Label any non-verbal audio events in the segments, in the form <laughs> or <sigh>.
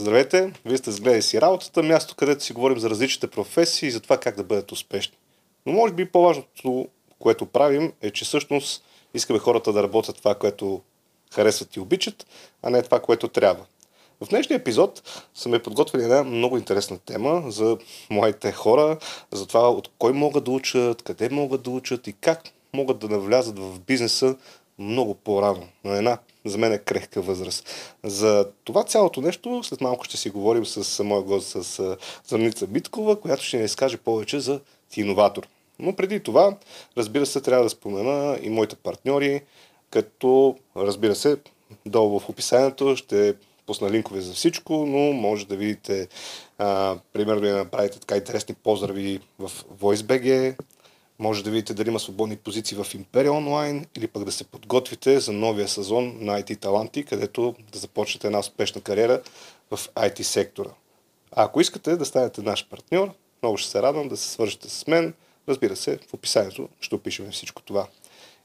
Здравейте, вие сте сгледали си работата, място, където си говорим за различните професии и за това как да бъдат успешни. Но може би по-важното, което правим, е, че всъщност искаме хората да работят това, което харесват и обичат, а не това, което трябва. В днешния епизод сме подготвили една много интересна тема за моите хора, за това от кой могат да учат, къде могат да учат и как могат да навлязат в бизнеса много по-рано, на една за мен е крехка възраст. За това цялото нещо след малко ще си говорим с моя гост, с Зорница Биткова, която ще ни изкаже повече за иноватор. Но преди това, разбира се, трябва да спомена и моите партньори, като, разбира се, долу в описанието ще пусна линкове за всичко, но може да видите, а, примерно да направите така интересни поздрави в VoiceBG, може да видите дали има свободни позиции в Imperia Online или пък да се подготвите за новия сезон на IT Таланти, където да започнете една успешна кариера в IT сектора. А ако искате да станете наш партньор, много ще се радвам да се свържете с мен. Разбира се, в описанието ще опишем всичко това.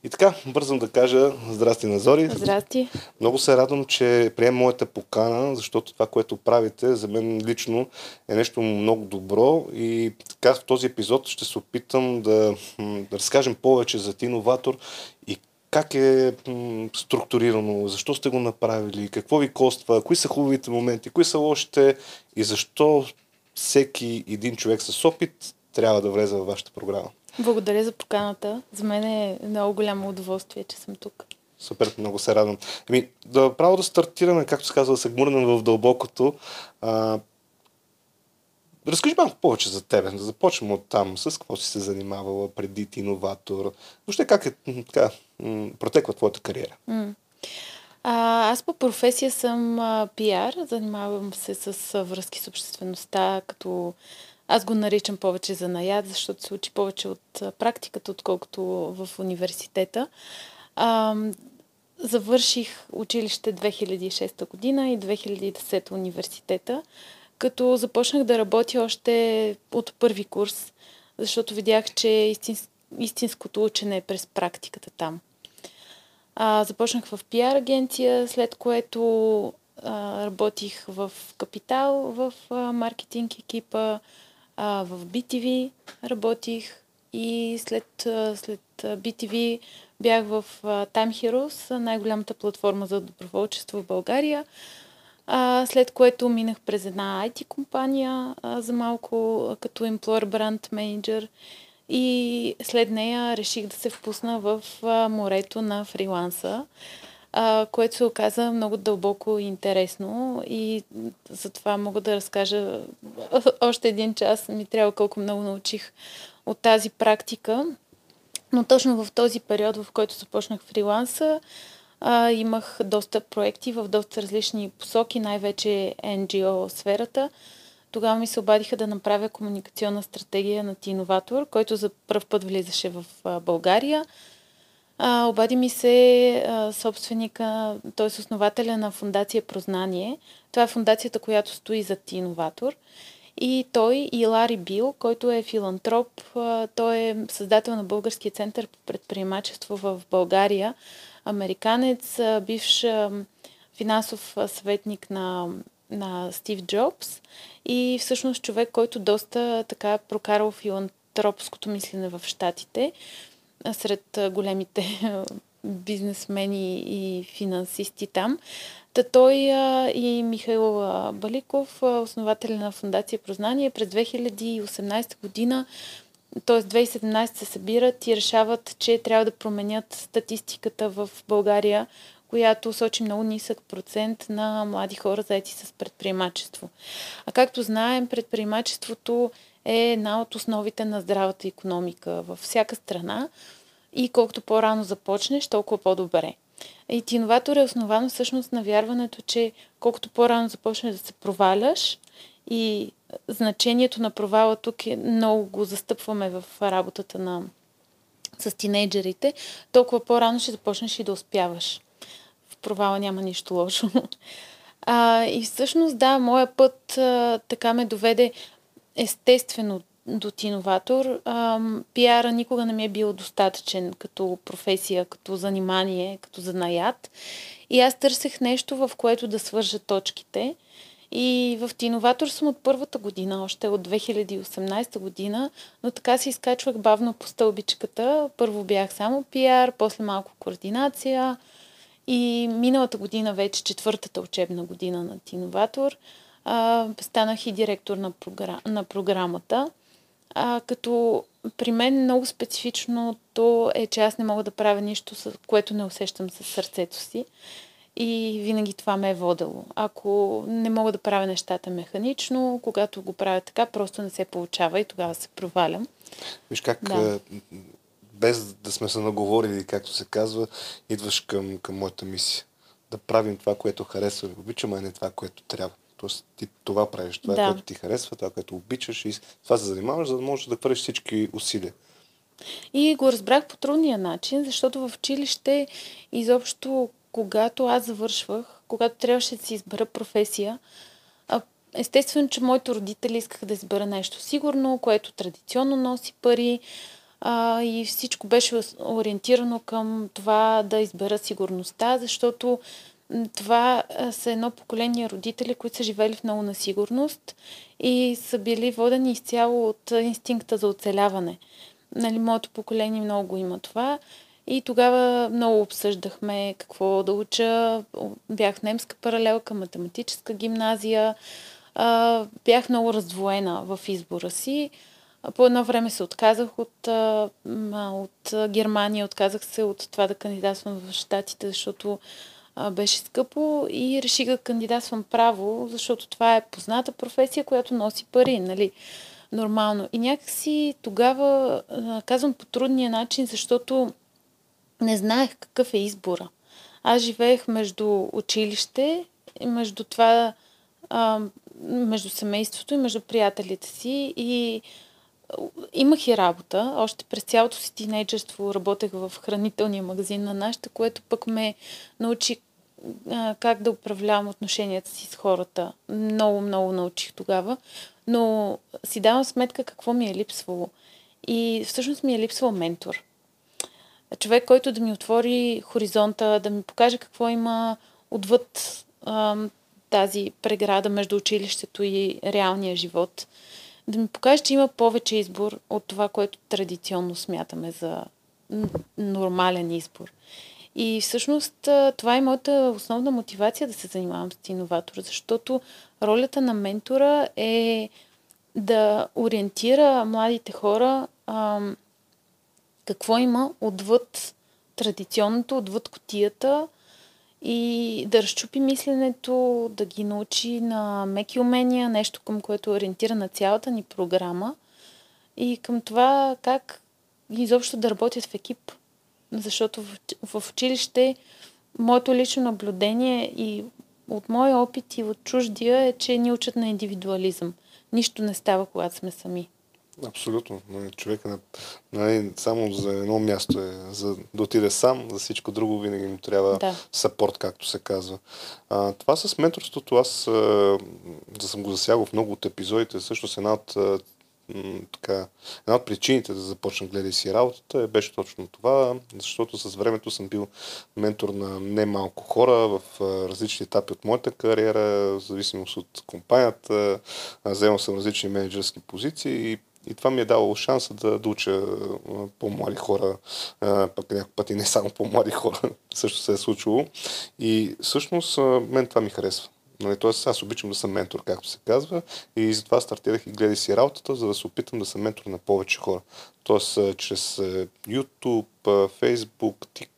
И така, бързам да кажа здрасти на Зори. Здрасти. Много се радвам, че прием моята покана, защото това, което правите, за мен лично е нещо много добро и така в този епизод ще се опитам да, да разкажем повече за ти иноватор и как е м, структурирано, защо сте го направили, какво ви коства, кои са хубавите моменти, кои са лошите и защо всеки един човек с опит трябва да влезе във вашата програма. Благодаря за поканата. За мен е много голямо удоволствие, че съм тук. Супер, много се радвам. Еми, да право да стартираме, както се казва, да се гмурнем в дълбокото. А, разкажи малко повече за тебе. Да започнем от там. С какво си се занимавала преди ти иноватор? Въобще как е така, протеква твоята кариера? Mm. А, аз по професия съм а, пиар. Занимавам се с а, връзки с обществеността, като аз го наричам повече за наяд, защото се учи повече от практиката, отколкото в университета. А, завърших училище 2006 година и 2010 университета, като започнах да работя още от първи курс, защото видях, че истинс, истинското учене е през практиката там. А, започнах в пиар агенция, след което а, работих в Капитал, в а, маркетинг екипа, а, в BTV работих и след, след BTV бях в Time Heroes, най-голямата платформа за доброволчество в България. А, след което минах през една IT компания за малко като Employer Brand Manager и след нея реших да се впусна в морето на фриланса което се оказа много дълбоко и интересно и затова мога да разкажа още един час. Ми трябва колко много научих от тази практика. Но точно в този период, в който започнах фриланса, а, имах доста проекти в доста различни посоки, най-вече NGO сферата. Тогава ми се обадиха да направя комуникационна стратегия на Тиноватор, който за първ път влизаше в България. А, обади ми се а, собственика, т.е. основателя на фундация Прознание. Това е фундацията, която стои за ти иноватор. И той и Лари Бил, който е филантроп, а, той е създател на Българския център по предприемачество в България, американец, а, бивш а, финансов съветник на, на Стив Джобс и всъщност човек, който доста така прокарал филантропското мислене в Штатите сред големите бизнесмени и финансисти там. Та той а, и Михаил Баликов, основател на Фундация Прознание, през 2018 година, т.е. 2017 се събират и решават, че трябва да променят статистиката в България, която сочи много нисък процент на млади хора заети с предприемачество. А както знаем, предприемачеството е една от основите на здравата економика във всяка страна и колкото по-рано започнеш, толкова по-добре. И тиноватор е основано всъщност на вярването, че колкото по-рано започнеш да се проваляш и значението на провала тук е много го застъпваме в работата на с тинейджерите, толкова по-рано ще започнеш и да успяваш. В провала няма нищо лошо. <laughs> А, и всъщност, да, моя път а, така ме доведе естествено до тиноватор. Пиара никога не ми е бил достатъчен като професия, като занимание, като занаят. И аз търсех нещо, в което да свържа точките. И в Тиноватор съм от първата година, още от 2018 година, но така се изкачвах бавно по стълбичката. Първо бях само пиар, после малко координация и миналата година, вече четвъртата учебна година на Тиноватор, станах и директор на, програм, на програмата. А, като при мен много специфичното е, че аз не мога да правя нищо, което не усещам със сърцето си. И винаги това ме е водело. Ако не мога да правя нещата механично, когато го правя така, просто не се получава и тогава се провалям. Виж как, да. без да сме се наговорили, както се казва, идваш към, към моята мисия. Да правим това, което харесва и обичам, а не това, което трябва. Тоест ти това правиш, това, да. което ти харесва, това, което обичаш и това се занимаваш, за да можеш да хвърлиш всички усилия. И го разбрах по трудния начин, защото в училище изобщо, когато аз завършвах, когато трябваше да си избера професия, естествено, че моите родители искаха да избера нещо сигурно, което традиционно носи пари а, и всичко беше ориентирано към това да избера сигурността, защото това са едно поколение родители, които са живели в много насигурност и са били водени изцяло от инстинкта за оцеляване. Нали, моето поколение много го има това. И тогава много обсъждахме какво да уча. Бях немска паралелка, математическа гимназия. Бях много раздвоена в избора си. По едно време се отказах от, от Германия, отказах се от това да кандидатствам в Штатите, защото беше скъпо и реших да кандидатствам право, защото това е позната професия, която носи пари, нали? Нормално. И някакси тогава, казвам по трудния начин, защото не знаех какъв е избора. Аз живеех между училище, между това, между семейството и между приятелите си и имах и работа. Още през цялото си тинейджерство работех в хранителния магазин на нашата, което пък ме научи как да управлявам отношенията си с хората. Много, много научих тогава. Но си давам сметка какво ми е липсвало. И всъщност ми е липсвал ментор. Човек, който да ми отвори хоризонта, да ми покаже какво има отвъд а, тази преграда между училището и реалния живот. Да ми покаже, че има повече избор от това, което традиционно смятаме за нормален избор. И всъщност това е моята основна мотивация да се занимавам с иноватор, защото ролята на ментора е да ориентира младите хора а, какво има отвъд традиционното, отвъд котията и да разчупи мисленето, да ги научи на меки умения, нещо към което е ориентира на цялата ни програма и към това как изобщо да работят в екип. Защото в, в училище моето лично наблюдение и от моя опит и от чуждия е, че ни учат на индивидуализъм. Нищо не става, когато сме сами. Абсолютно. Човека не, не, само за едно място е за да отиде сам, за всичко друго винаги му трябва да. сапорт, както се казва. А, това с менторството, аз да съм го засягал в много от епизодите, също една от така, една от причините да започна гледай си работата е, беше точно това, защото с времето съм бил ментор на немалко хора в различни етапи от моята кариера, в зависимост от компанията, вземал съм различни менеджерски позиции и и това ми е дало шанса да, да уча по-млади хора, пък някакъв пъти не само по-млади хора, <laughs> също се е случило. И всъщност мен това ми харесва. Нали, тоест аз обичам да съм ментор, както се казва, и затова стартирах и гледай си работата, за да се опитам да съм ментор на повече хора. Тоест чрез YouTube, Facebook,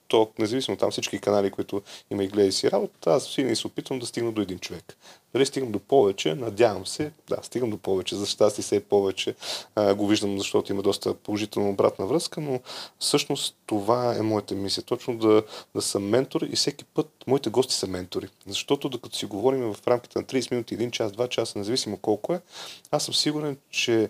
TikTok, независимо там всички канали, които има и гледай си работа, аз винаги се опитвам да стигна до един човек. Дали стигам до повече, надявам се, да, стигам до повече, за щастие се е повече, а, го виждам, защото има доста положителна обратна връзка, но всъщност това е моята мисия, точно да, да съм ментор и всеки път моите гости са ментори. Защото докато си говорим в рамките на 30 минути, 1 час, 2 часа, независимо колко е, аз съм сигурен, че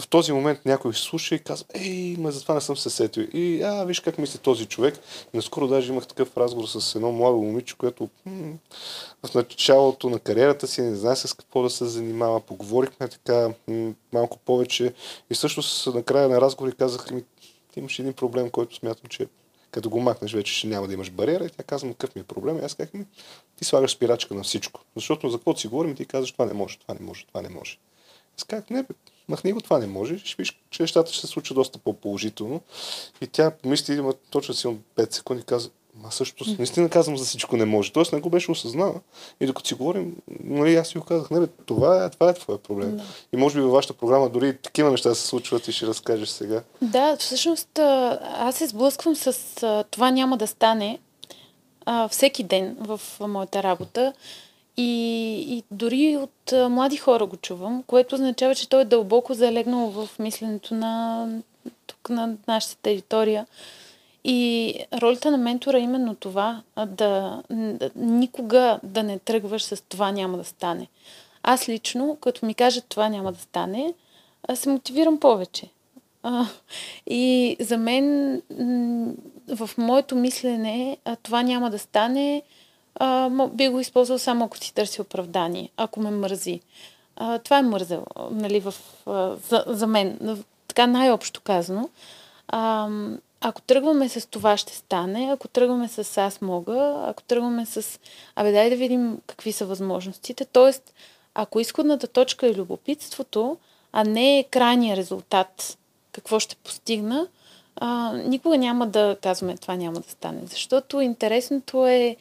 в този момент някой слуша и казва, ей, ма за това не съм се сетил. И, а, виж как мисли този човек. Наскоро даже имах такъв разговор с едно младо момиче, което м- в началото на кариерата си не знае с какво да се занимава. Поговорихме така м- малко повече и всъщност накрая на разговори казах ми, ти имаш един проблем, който смятам, че Като го махнеш, вече ще няма да имаш бариера и тя казва, какъв ми е проблем. И аз казах, ми, ти слагаш спирачка на всичко. Защото за какво си говорим, ти казваш, това не може, това не може, това не може. Аз казах, не, бе, махни го, това не може. Ще виж, че нещата ще се случат доста по-положително. И тя помисли, има точно си 5 секунди, каза, Ма също, наистина казвам за всичко не може. Тоест не го беше осъзнала. И докато си говорим, нали, аз си го казах, не бе, това е, това е твоя проблем. Да. И може би във вашата програма дори такива неща се случват и ще разкажеш сега. Да, всъщност аз се сблъсквам с това няма да стане а, всеки ден в моята работа. И, и дори от млади хора го чувам, което означава, че той е дълбоко залегнал в мисленето на тук на нашата територия. И ролята на ментора е именно това, да, да никога да не тръгваш с това няма да стане. Аз лично, като ми кажат това няма да стане, се мотивирам повече. А, и за мен в моето мислене това няма да стане, а, би го използвал само ако си търси оправдание, ако ме мързи. А, това е мързел, нали, в, а, за, за мен, така най-общо казано. А, ако тръгваме с това ще стане, ако тръгваме с аз мога, ако тръгваме с абе дай да видим какви са възможностите, т.е. ако изходната точка е любопитството, а не е крайния резултат, какво ще постигна, а, никога няма да казваме това няма да стане. Защото интересното е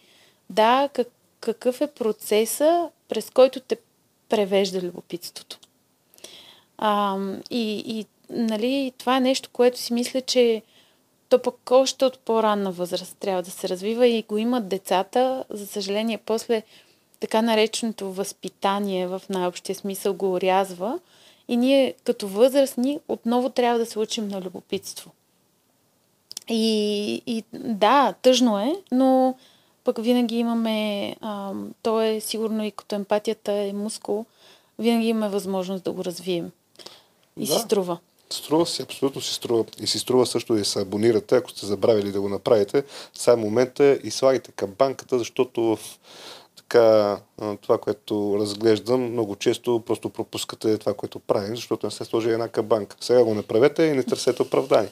да, как, какъв е процеса, през който те превежда любопитството. А, и, и нали, това е нещо, което си мисля, че то пък още от по-ранна възраст трябва да се развива и го имат децата. За съжаление, после така нареченото възпитание в най-общия смисъл го орязва. И ние като възрастни отново трябва да се учим на любопитство. И, и да, тъжно е, но пък винаги имаме, а, то е сигурно и като емпатията е мускул, винаги имаме възможност да го развием. И да. си струва. Струва си, абсолютно си струва. И си струва също да се абонирате, ако сте забравили да го направите. Сега момента и слагайте към банката, защото в така, това, което разглеждам, много често просто пропускате това, което правим, защото не се сложи една кабанка. Сега го направете и не търсете оправдание.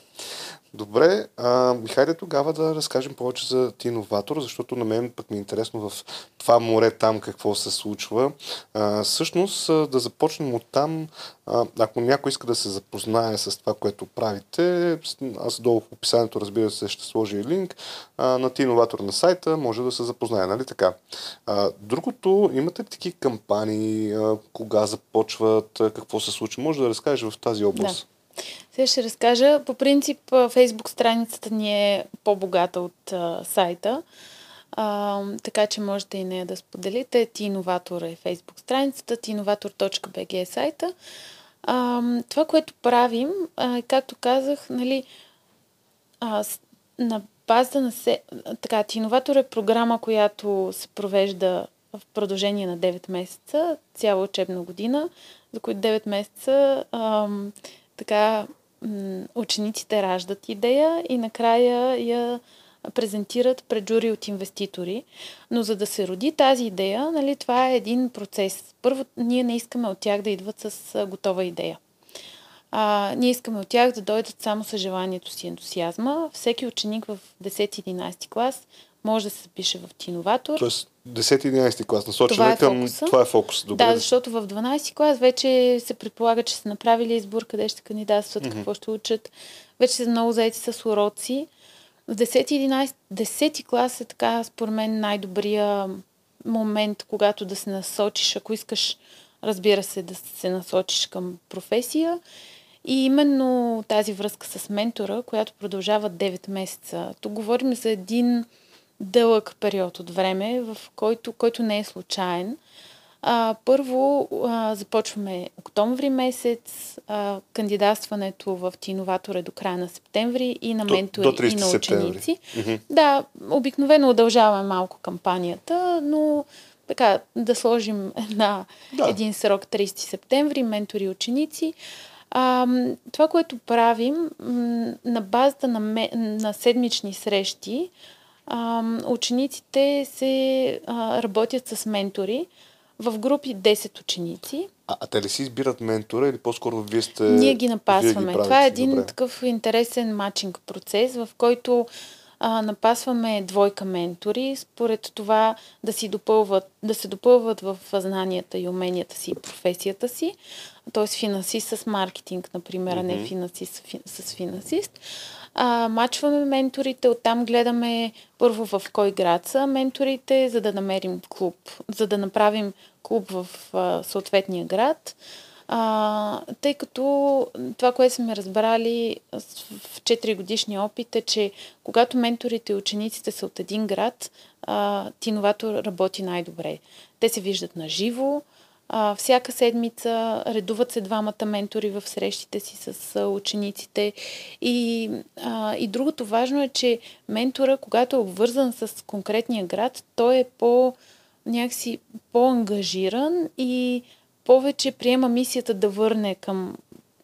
Добре, а, хайде тогава да разкажем повече за ти иноватор, защото на мен пък ми е интересно в това море там какво се случва. А, всъщност да започнем от там, ако някой иска да се запознае с това, което правите, аз долу в описанието разбира се ще сложа и линк а, на ти иноватор на сайта, може да се запознае, нали така? А, другото, имате ли такива кампании, а, кога започват, какво се случва, може да разкажеш в тази област? Да. Сега ще разкажа. По принцип, фейсбук страницата ни е по-богата от а, сайта, а, така че можете и нея да споделите. Ти иноватор е фейсбук страницата, tiinovator.bg е сайта. А, това, което правим, а, както казах, нали, а, на база на се... Така, Тиноватор е програма, която се провежда в продължение на 9 месеца, цяла учебна година, за които 9 месеца ам, така учениците раждат идея и накрая я презентират пред жури от инвеститори. Но за да се роди тази идея, нали, това е един процес. Първо, ние не искаме от тях да идват с готова идея. А, ние искаме от тях да дойдат само с желанието си ентусиазма. Всеки ученик в 10-11 клас може да се запише в Тиноватор. Тоест 10-11 клас, насочване това е към... Фокуса. Това е фокус. Добре. Да, защото в 12 клас вече се предполага, че са направили избор къде ще кандидатстват, mm-hmm. какво ще учат. Вече са много заети с уроци. В 10-11, 10 клас е така, според мен, най-добрия момент, когато да се насочиш, ако искаш, разбира се, да се насочиш към професия. И именно тази връзка с ментора, която продължава 9 месеца. Тук говорим за един дълъг период от време, в който, който не е случайен. А, първо а, започваме октомври месец, а, кандидатстването в Тиноватор е до края на септември и на ментори до, до и на ученици. Mm-hmm. Да, обикновено удължаваме малко кампанията, но така да сложим на да. един срок 30 септември, ментори и ученици. А, това, което правим на базата на, ме, на седмични срещи, а, учениците се а, работят с ментори в групи 10 ученици. А, а те ли си избират ментора или по-скоро вие сте... Ние ги напасваме. Ги Това е един Добре. такъв интересен матчинг процес, в който а, напасваме двойка ментори, според това да, си допълват, да се допълват в знанията и уменията си и професията си. Т.е. финансист с маркетинг, например, mm-hmm. а не финансист с финансист. А, мачваме менторите, оттам гледаме първо в кой град са менторите, за да намерим клуб, за да направим клуб в а, съответния град. А, тъй като това, което сме разбрали в 4 годишния опит е, че когато менторите и учениците са от един град, а, тиновато работи най-добре. Те се виждат на живо, а, всяка седмица редуват се двамата ментори в срещите си с а, учениците. И, а, и другото важно е, че ментора, когато е обвързан с конкретния град, той е по някакси по-ангажиран и повече приема мисията да върне към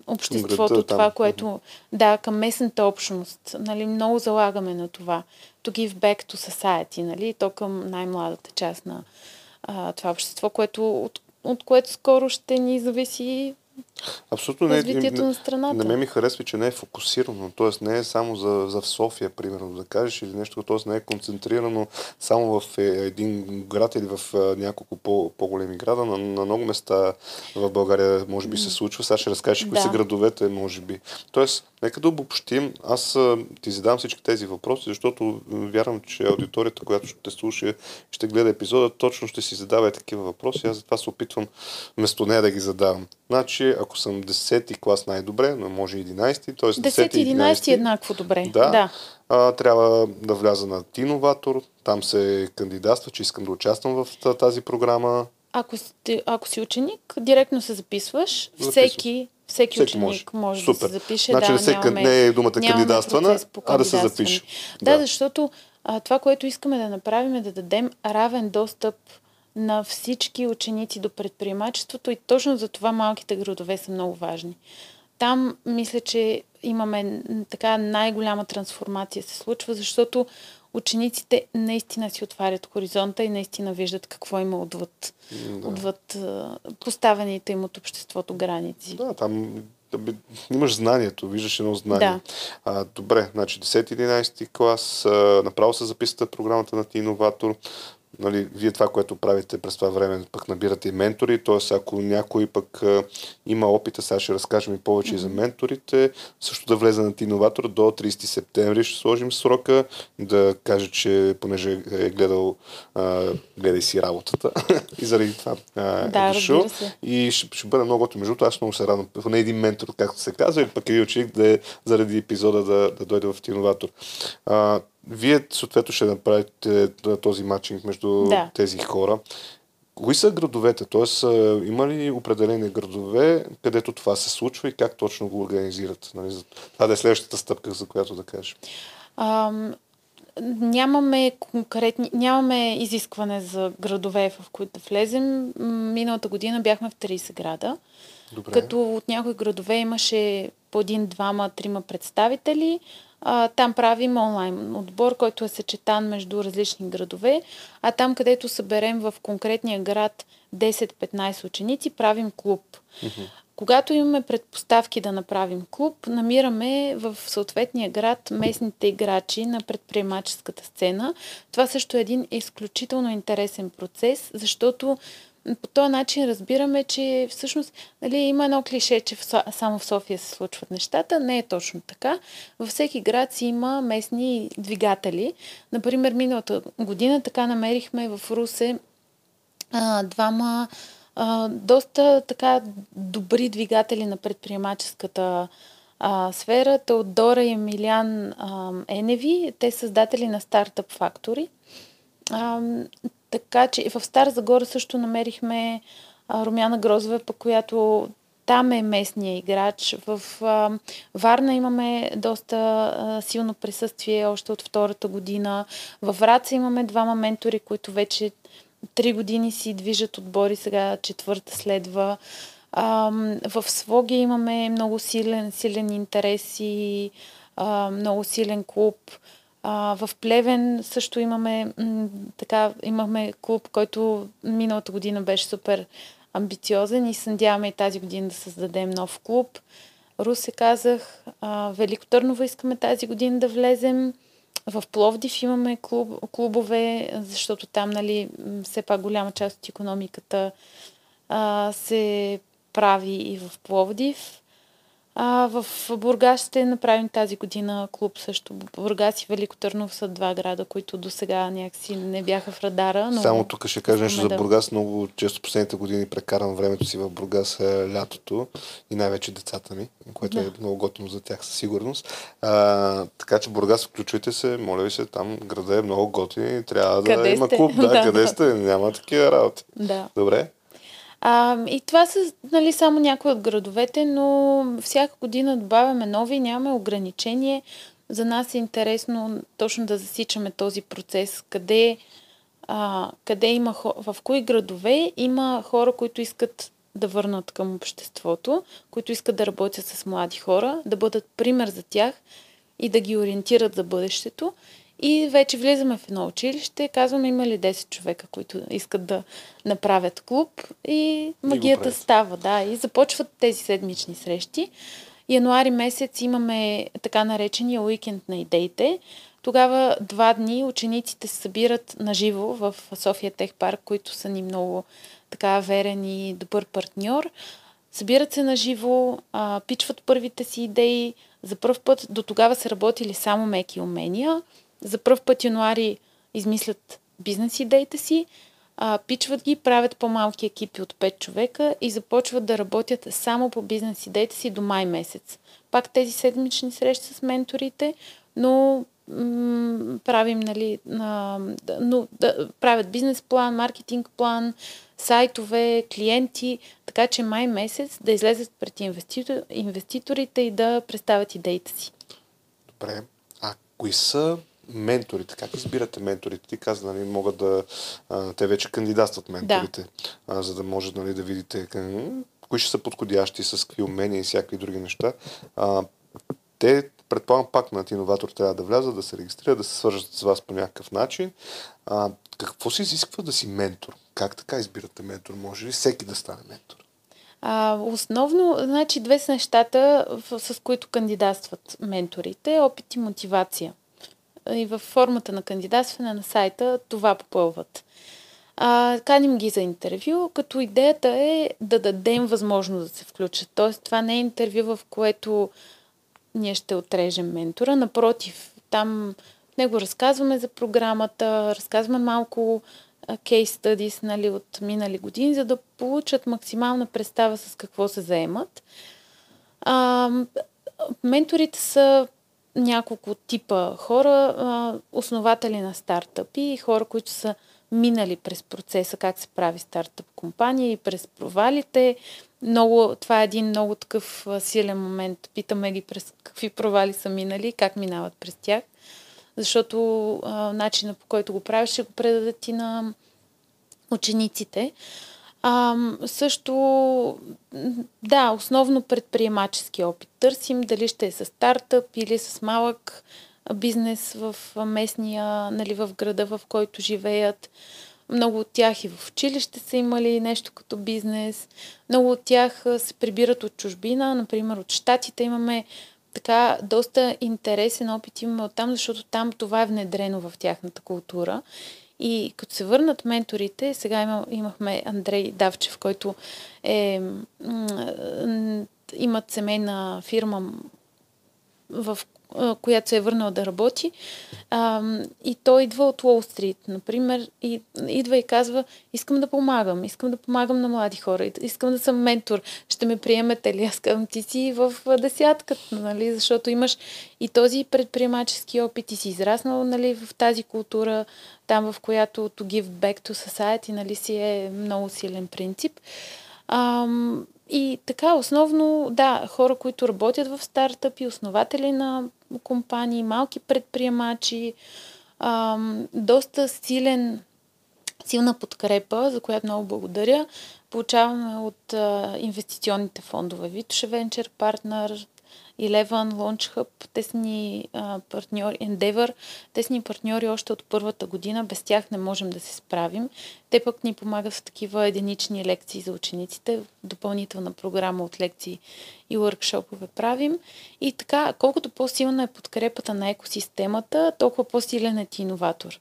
обществото града, това, което... Да, към местната общност. Нали, много залагаме на това. To give back to society, нали, то към най-младата част на а, това общество, което, от, от което скоро ще ни зависи Абсолютно не. Развитието на страната. На мен ми харесва, че не е фокусирано. Т.е. не е само за, за в София, примерно, да кажеш, или нещо, т.е. не е концентрирано само в е, един град или в няколко по, по-големи града. На, на много места в България, може би, се случва. Сега ще разкажеш да. кои са градовете, може би. Тоест, нека да обобщим. Аз ти задам всички тези въпроси, защото вярвам, че аудиторията, която ще слуша, ще гледа епизода, точно ще си задава такива въпроси. Аз затова се опитвам вместо нея да ги задавам. Значи, ако съм 10-ти клас най-добре, но може 11-ти, т.е. 10 и 11 еднакво добре. Да. да. А, трябва да вляза на Тиноватор, там се кандидатства, че искам да участвам в тази програма. Ако, сте, ако си ученик, директно се записваш. Всеки, всеки, всеки ученик може, може Супер. да се запише. Значи да, не, се, нямаме, не е думата кандидатствана, а да се запише. Да, да защото а, това, което искаме да направим е да дадем равен достъп на всички ученици до предприемачеството и точно за това малките градове са много важни. Там мисля, че имаме така най-голяма трансформация се случва, защото учениците наистина си отварят хоризонта и наистина виждат какво има отвъд, да. отвъд поставените им от обществото граници. Да, там имаш знанието, виждаш едно знание. Да. А, добре, значи 10-11 клас, а, направо се записате програмата на ти иноватор нали, вие това, което правите през това време, пък набирате и ментори, т.е. ако някой пък а, има опита, сега ще разкажем и повече mm-hmm. за менторите, също да влезе на иноватор до 30 септември ще сложим срока, да каже, че понеже е гледал, а, гледай си работата <laughs> и заради това а, да, е дошъл. И ще, ще бъде много готово. Между аз много се радвам. Поне един ментор, както се казва, или пък един ученик да е заради епизода да, да дойде в иноватор. А, вие съответно ще направите този матчинг между да. тези хора. Кои са градовете? Тоест, има ли определени градове, където това се случва и как точно го организират? Нали, това да е следващата стъпка, за която да кажеш. Ам, нямаме конкретни, нямаме изискване за градове, в които да влезем. Миналата година бяхме в 30 града. Добре. Като от някои градове имаше по един, двама, трима представители. А, там правим онлайн отбор, който е съчетан между различни градове, а там, където съберем в конкретния град 10-15 ученици, правим клуб. Mm-hmm. Когато имаме предпоставки да направим клуб, намираме в съответния град местните играчи на предприемаческата сцена. Това също е един изключително интересен процес, защото по този начин разбираме, че всъщност нали, има едно клише, че в, само в София се случват нещата. Не е точно така. Във всеки град си има местни двигатели. Например, миналата година така намерихме в Русе а, двама а, доста така добри двигатели на предприемаческата а, сфера. Теодора и Емилиан а, Еневи, те създатели на Startup Factory. Така че в Стара Загора също намерихме Румяна Грозова, по която там е местния играч. В Варна имаме доста силно присъствие още от втората година. В Враца имаме двама ментори, които вече три години си движат отбори, сега четвърта следва. В Своги имаме много силен, силен интерес и много силен клуб. А, в Плевен също имаме, м, така, имаме клуб, който миналата година беше супер амбициозен и се надяваме и тази година да създадем нов клуб. Русе казах, а, Велико Търново искаме тази година да влезем. в Пловдив имаме клуб, клубове, защото там, нали, все пак голяма част от економиката а, се прави и в Пловдив. А, в Бургас ще направим тази година клуб също. Бургас и Велико Търнов са два града, които до сега някакси не бяха в радара. Но Само тук ще кажа нещо за Бургас. Много често последните години прекарам времето си в Бургас е лятото и най-вече децата ми, което да. е много готино за тях със сигурност. А, така че Бургас, включвайте се, моля ви се, там града е много готин и трябва да къде има сте? клуб. <laughs> Да, да, къде сте? Няма такива работи. Да. Добре. А, и това са нали, само някои от градовете, но всяка година добавяме нови, нямаме ограничение. За нас е интересно точно да засичаме този процес, къде, а, къде има, в кои градове има хора, които искат да върнат към обществото, които искат да работят с млади хора, да бъдат пример за тях и да ги ориентират за бъдещето. И вече влизаме в едно училище, казваме има ли 10 човека, които искат да направят клуб и магията и става, да, и започват тези седмични срещи. Януари месец имаме така наречения уикенд на идеите. Тогава два дни учениците се събират на живо в София Тех парк, които са ни много така верен и добър партньор. Събират се на живо, пичват първите си идеи. За първ път до тогава са работили само меки умения – за първ път януари измислят бизнес идеите си, а, пичват ги, правят по-малки екипи от 5 човека и започват да работят само по бизнес идеите си до май месец. Пак тези седмични срещи с менторите, но правим, нали, а, но, да, правят бизнес план, маркетинг план, сайтове, клиенти, така че май месец да излезат пред инвеститор, инвеститорите и да представят идеите си. Добре. А кои са менторите, как избирате менторите? Ти каза, нали, могат да... А, те вече кандидатстват менторите, да. а, за да може нали, да видите кои ще са подходящи, с какви умения и всякакви други неща. А, те, предполагам, пак на иноватор трябва да влязат, да се регистрират, да се свържат с вас по някакъв начин. А, какво се изисква да си ментор? Как така избирате ментор? Може ли всеки да стане ментор? А, основно, значи, две са нещата, с които кандидатстват менторите. Опит и мотивация и във формата на кандидатстване на сайта това попълват. А, каним ги за интервю, като идеята е да дадем възможност да се включат. Тоест, това не е интервю, в което ние ще отрежем ментора. Напротив, там него разказваме за програмата, разказваме малко кейс studies нали, от минали години, за да получат максимална представа с какво се заемат. А, менторите са няколко типа хора, основатели на стартъпи, хора, които са минали през процеса как се прави стартъп компания и през провалите. Много, това е един много такъв силен момент. Питаме ги през какви провали са минали, как минават през тях. Защото а, начина по който го правиш ще го предадат и на учениците. А, също, да, основно предприемачески опит. Търсим дали ще е с стартъп или с малък бизнес в местния, нали, в града, в който живеят. Много от тях и в училище са имали нещо като бизнес. Много от тях се прибират от чужбина, например от Штатите имаме така доста интересен опит имаме от там, защото там това е внедрено в тяхната култура. И като се върнат менторите, сега има, имахме Андрей Давчев, който е, имат семейна фирма, в която се е върнал да работи. А, и той идва от Уолл Стрит, например, и идва и казва, искам да помагам, искам да помагам на млади хора, искам да съм ментор, ще ме приемете ли? Аз казвам, ти си в десятката, нали? защото имаш и този предприемачески опит и си израснал нали, в тази култура, там в която to give back to society, нали, си е много силен принцип. Ам, и така, основно, да, хора, които работят в стартъпи, основатели на компании, малки предприемачи, ам, доста силен, силна подкрепа, за която много благодаря. Получаваме от а, инвестиционните фондове Витоше Венчер Партнер, Eleven, Launch Hub, те са ни партньори, Endeavor, те са ни партньори още от първата година, без тях не можем да се справим. Те пък ни помагат в такива единични лекции за учениците, допълнителна програма от лекции и workshop правим. И така, колкото по-силна е подкрепата на екосистемата, толкова по-силен е ти иноватор.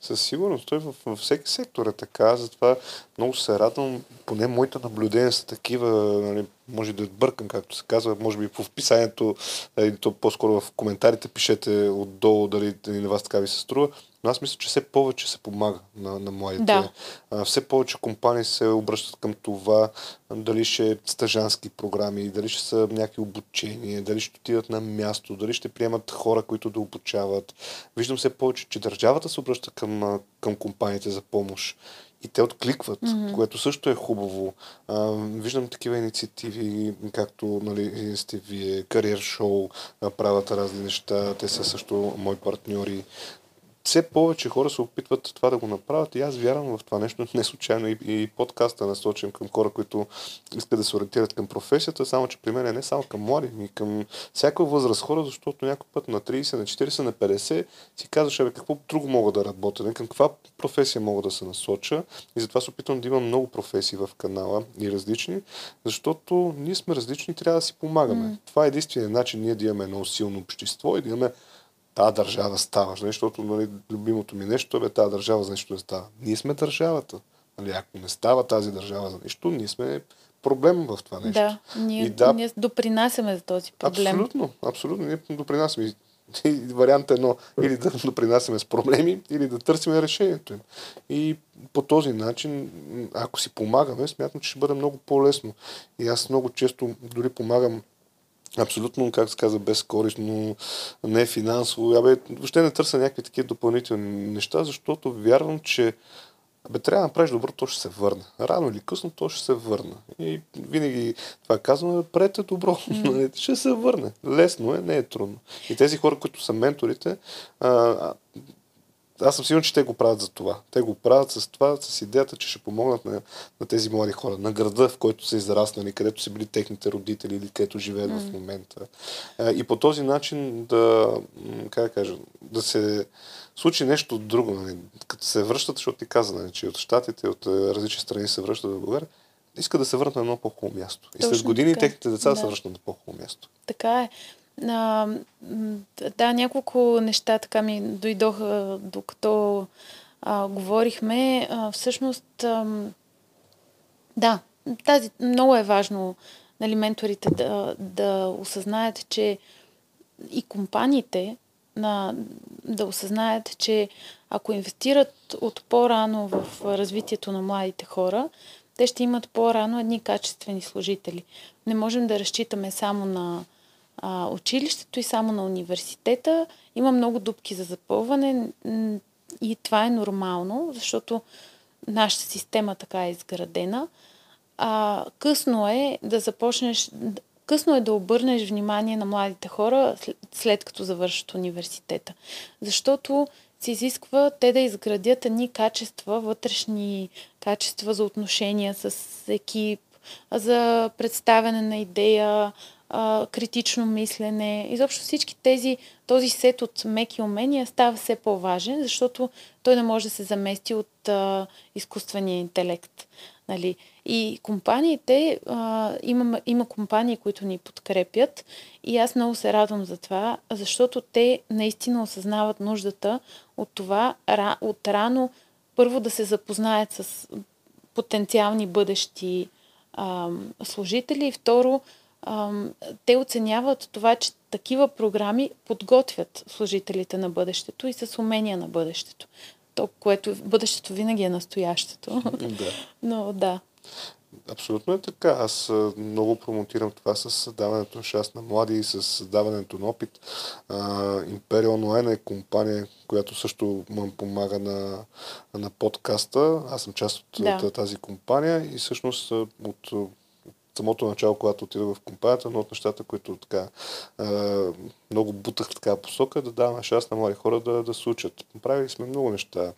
Със сигурност. Той във, във всеки сектор е така. Затова много се радвам. Поне моите наблюдения са такива. Нали, може да бъркам, както се казва. Може би по вписанието, нали, то по-скоро в коментарите пишете отдолу дали на вас така ви се струва. Но аз мисля, че все повече се помага на, на младите. Да. А, все повече компании се обръщат към това, дали ще е стъжански програми, дали ще са някакви обучения, дали ще отидат на място, дали ще приемат хора, които да обучават. Виждам все повече, че държавата се обръща към, към компаниите за помощ и те откликват, mm-hmm. което също е хубаво. А, виждам такива инициативи, както нали, сте вие, кариер шоу, правят разни неща, те са също мои партньори все повече хора се опитват това да го направят и аз вярвам в това нещо. Не случайно и, и подкаста е насочен към хора, които искат да се ориентират към професията, само че при мен е не само към млади, ми към всяка възраст хора, защото някой път на 30, на 40, на 50 си казваш, абе, какво друго мога да работя, не? към каква професия мога да се насоча и затова се опитвам да имам много професии в канала и различни, защото ние сме различни и трябва да си помагаме. Mm. Това е единственият начин ние да имаме едно силно общество и да имаме тази държава става, нали, защото нали, любимото ми нещо е тази държава за нещо не става. Ние сме държавата. Нали, ако не става тази държава за нещо, ние сме проблем в това нещо. Да, ние, и да, ние допринасяме за този проблем. Абсолютно, абсолютно. Ние допринасяме. И вариант едно, или да допринасяме с проблеми, или да търсим решението им. И по този начин, ако си помагаме, смятам, че ще бъде много по-лесно. И аз много често дори помагам абсолютно, как се казва, безкорисно, не финансово. Абе, въобще не търся някакви такива допълнителни неща, защото вярвам, че Абе, трябва да направиш добро, то ще се върне. Рано или късно то ще се върне. И винаги това казваме, прете добро. <laughs> Mm. ще се върне. Лесно е, не е трудно. И тези хора, които са менторите, а, аз съм сигурен, че те го правят за това. Те го правят с това, с идеята, че ще помогнат на, на тези млади хора, на града, в който са израснали, където са били техните родители или където живеят mm. в момента. И по този начин да, как да кажа, да се случи нещо друго. Нали? Като се връщат, защото ти каза, нали, че от щатите, от различни страни се връщат в България, искат да се върнат на едно по-хубаво място. И след години така. техните деца да. се връщат на по-хубаво място. Така е. А, да, няколко неща така ми дойдоха, докато а, говорихме. А, всъщност, а, да, тази, много е важно нали, менторите да, да осъзнаят, че и компаниите на, да осъзнаят, че ако инвестират от по-рано в развитието на младите хора, те ще имат по-рано едни качествени служители. Не можем да разчитаме само на а, училището и само на университета. Има много дупки за запълване и това е нормално, защото нашата система така е изградена. А, късно е да започнеш, късно е да обърнеш внимание на младите хора след, като завършат университета. Защото се изисква те да изградят едни качества, вътрешни качества за отношения с екип, за представяне на идея, а, критично мислене. Изобщо всички тези, този сет от меки умения става все по-важен, защото той не може да се замести от а, изкуствения интелект. Нали? И компаниите, а, има, има компании, които ни подкрепят и аз много се радвам за това, защото те наистина осъзнават нуждата от това, от рано първо да се запознаят с потенциални бъдещи а, служители и второ те оценяват това, че такива програми подготвят служителите на бъдещето и с умения на бъдещето. То, което бъдещето винаги е настоящето. Да. <laughs> Но да. Абсолютно е така. Аз много промотирам това с даването на шанс на млади и с даването на опит. Империал Ноен е компания, която също ме помага на, на подкаста. Аз съм част от, да. от тази компания и всъщност от самото начало, когато отидох в компанията, но от нещата, които така много бутах в такава посока, да даваме шанс на млади хора да, да се учат. Правили сме много неща,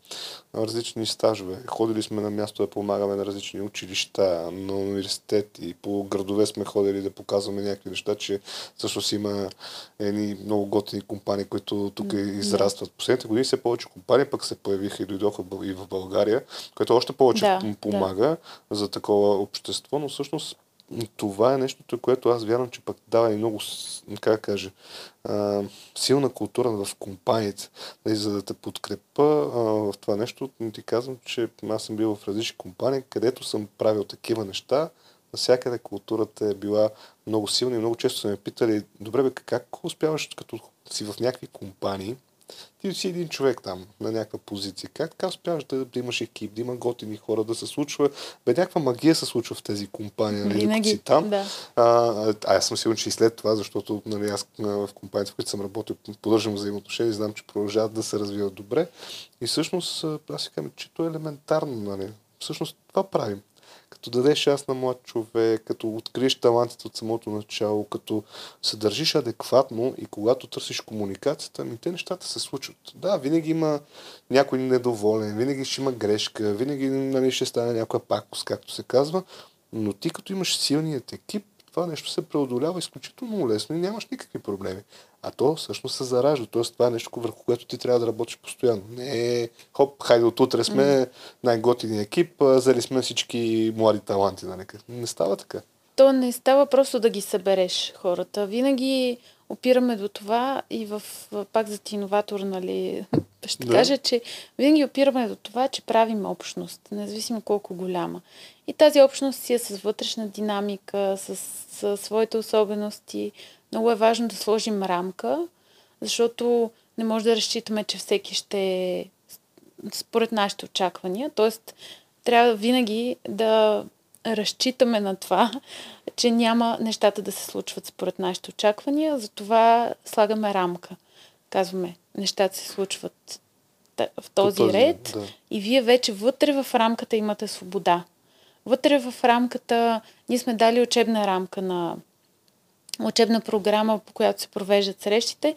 различни стажове. Ходили сме на място да помагаме на различни училища, на университети. По градове сме ходили да показваме някакви неща, че всъщност има едни много готини компании, които тук израстват. Последните години все повече компании пък се появиха и дойдоха и в България, което още повече да, помага да. за такова общество, но всъщност това е нещото, което аз вярвам, че пък дава и много, как кажа, силна култура в компаниите. Нали, за да те подкрепа в това нещо, ти казвам, че аз съм бил в различни компании, където съм правил такива неща. Насякъде културата е била много силна и много често са ме питали, добре бе, как успяваш като си в някакви компании, ти си един човек там, на някаква позиция. Как така успяваш да, да имаш екип, да има готини хора, да се случва? Бе, някаква магия се случва в тези компании, нали, Винаги, си там. Да. А, а, аз съм сигурен, че и след това, защото нали, аз в компанията, в които съм работил, поддържам взаимоотношения, знам, че продължават да се развиват добре. И всъщност, аз си казвам, че то е елементарно. Нали. Всъщност това правим като дадеш шанс на млад човек, като откриеш талантите от самото начало, като се държиш адекватно и когато търсиш комуникацията, ми те нещата се случват. Да, винаги има някой недоволен, винаги ще има грешка, винаги нали, ще стане някоя пакост, както се казва, но ти като имаш силният екип, това нещо се преодолява изключително лесно и нямаш никакви проблеми. А то всъщност се заражда. Тоест това е нещо, върху което ти трябва да работиш постоянно. Не е, хоп, хайде от утре сме mm. най-готини екип, взели сме всички млади таланти. Нали? Не става така. То не става просто да ги събереш хората. Винаги опираме до това и в, пак за ти иноватор, нали, <laughs> ще да. кажа, че винаги опираме до това, че правим общност, независимо колко голяма. И тази общност си е с вътрешна динамика, с, с своите особености, много е важно да сложим рамка, защото не може да разчитаме, че всеки ще е според нашите очаквания. Тоест, трябва винаги да разчитаме на това, че няма нещата да се случват според нашите очаквания, затова слагаме рамка. Казваме, нещата се случват в този, този ред да. и вие вече вътре в рамката имате свобода. Вътре в рамката, ние сме дали учебна рамка на учебна програма, по която се провеждат срещите.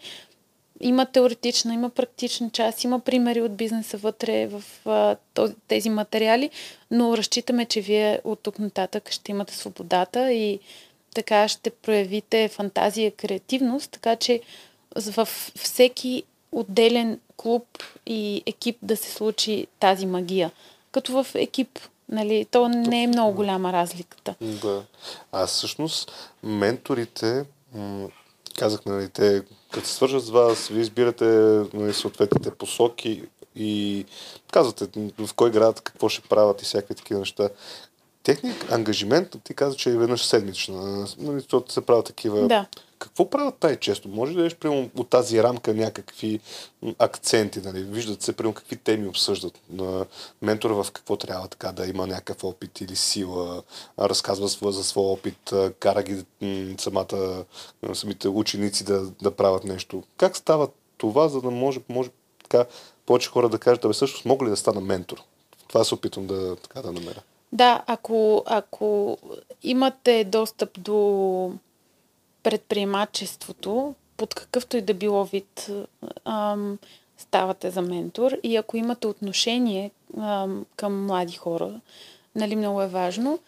Има теоретична, има практична част, има примери от бизнеса вътре в а, тези материали, но разчитаме, че вие от тук нататък ще имате свободата и така ще проявите фантазия, креативност, така че в всеки отделен клуб и екип да се случи тази магия. Като в екип Нали, то не е много голяма разликата. Да. А всъщност менторите, казахме, нали, те като се свържат с вас, вие избирате нали, съответните посоки и казвате в кой град какво ще правят и всякакви такива неща. Техник ангажимент, ти каза, че е веднъж седмична. Нали, се правят такива да. Какво правят тай често? Може да дадеш примерно от тази рамка някакви акценти, нали? Виждат се примерно какви теми обсъждат. На ментора в какво трябва така да има някакъв опит или сила, разказва за своя опит, кара ги самата, самите ученици да, да правят нещо. Как става това, за да може, може така повече хора да кажат, да всъщност мога ли да стана ментор? Това се опитвам да, така, да намеря. Да, ако, ако имате достъп до предприемачеството, под какъвто и да било вид, ам, ставате за ментор и ако имате отношение ам, към млади хора, нали, много е важно.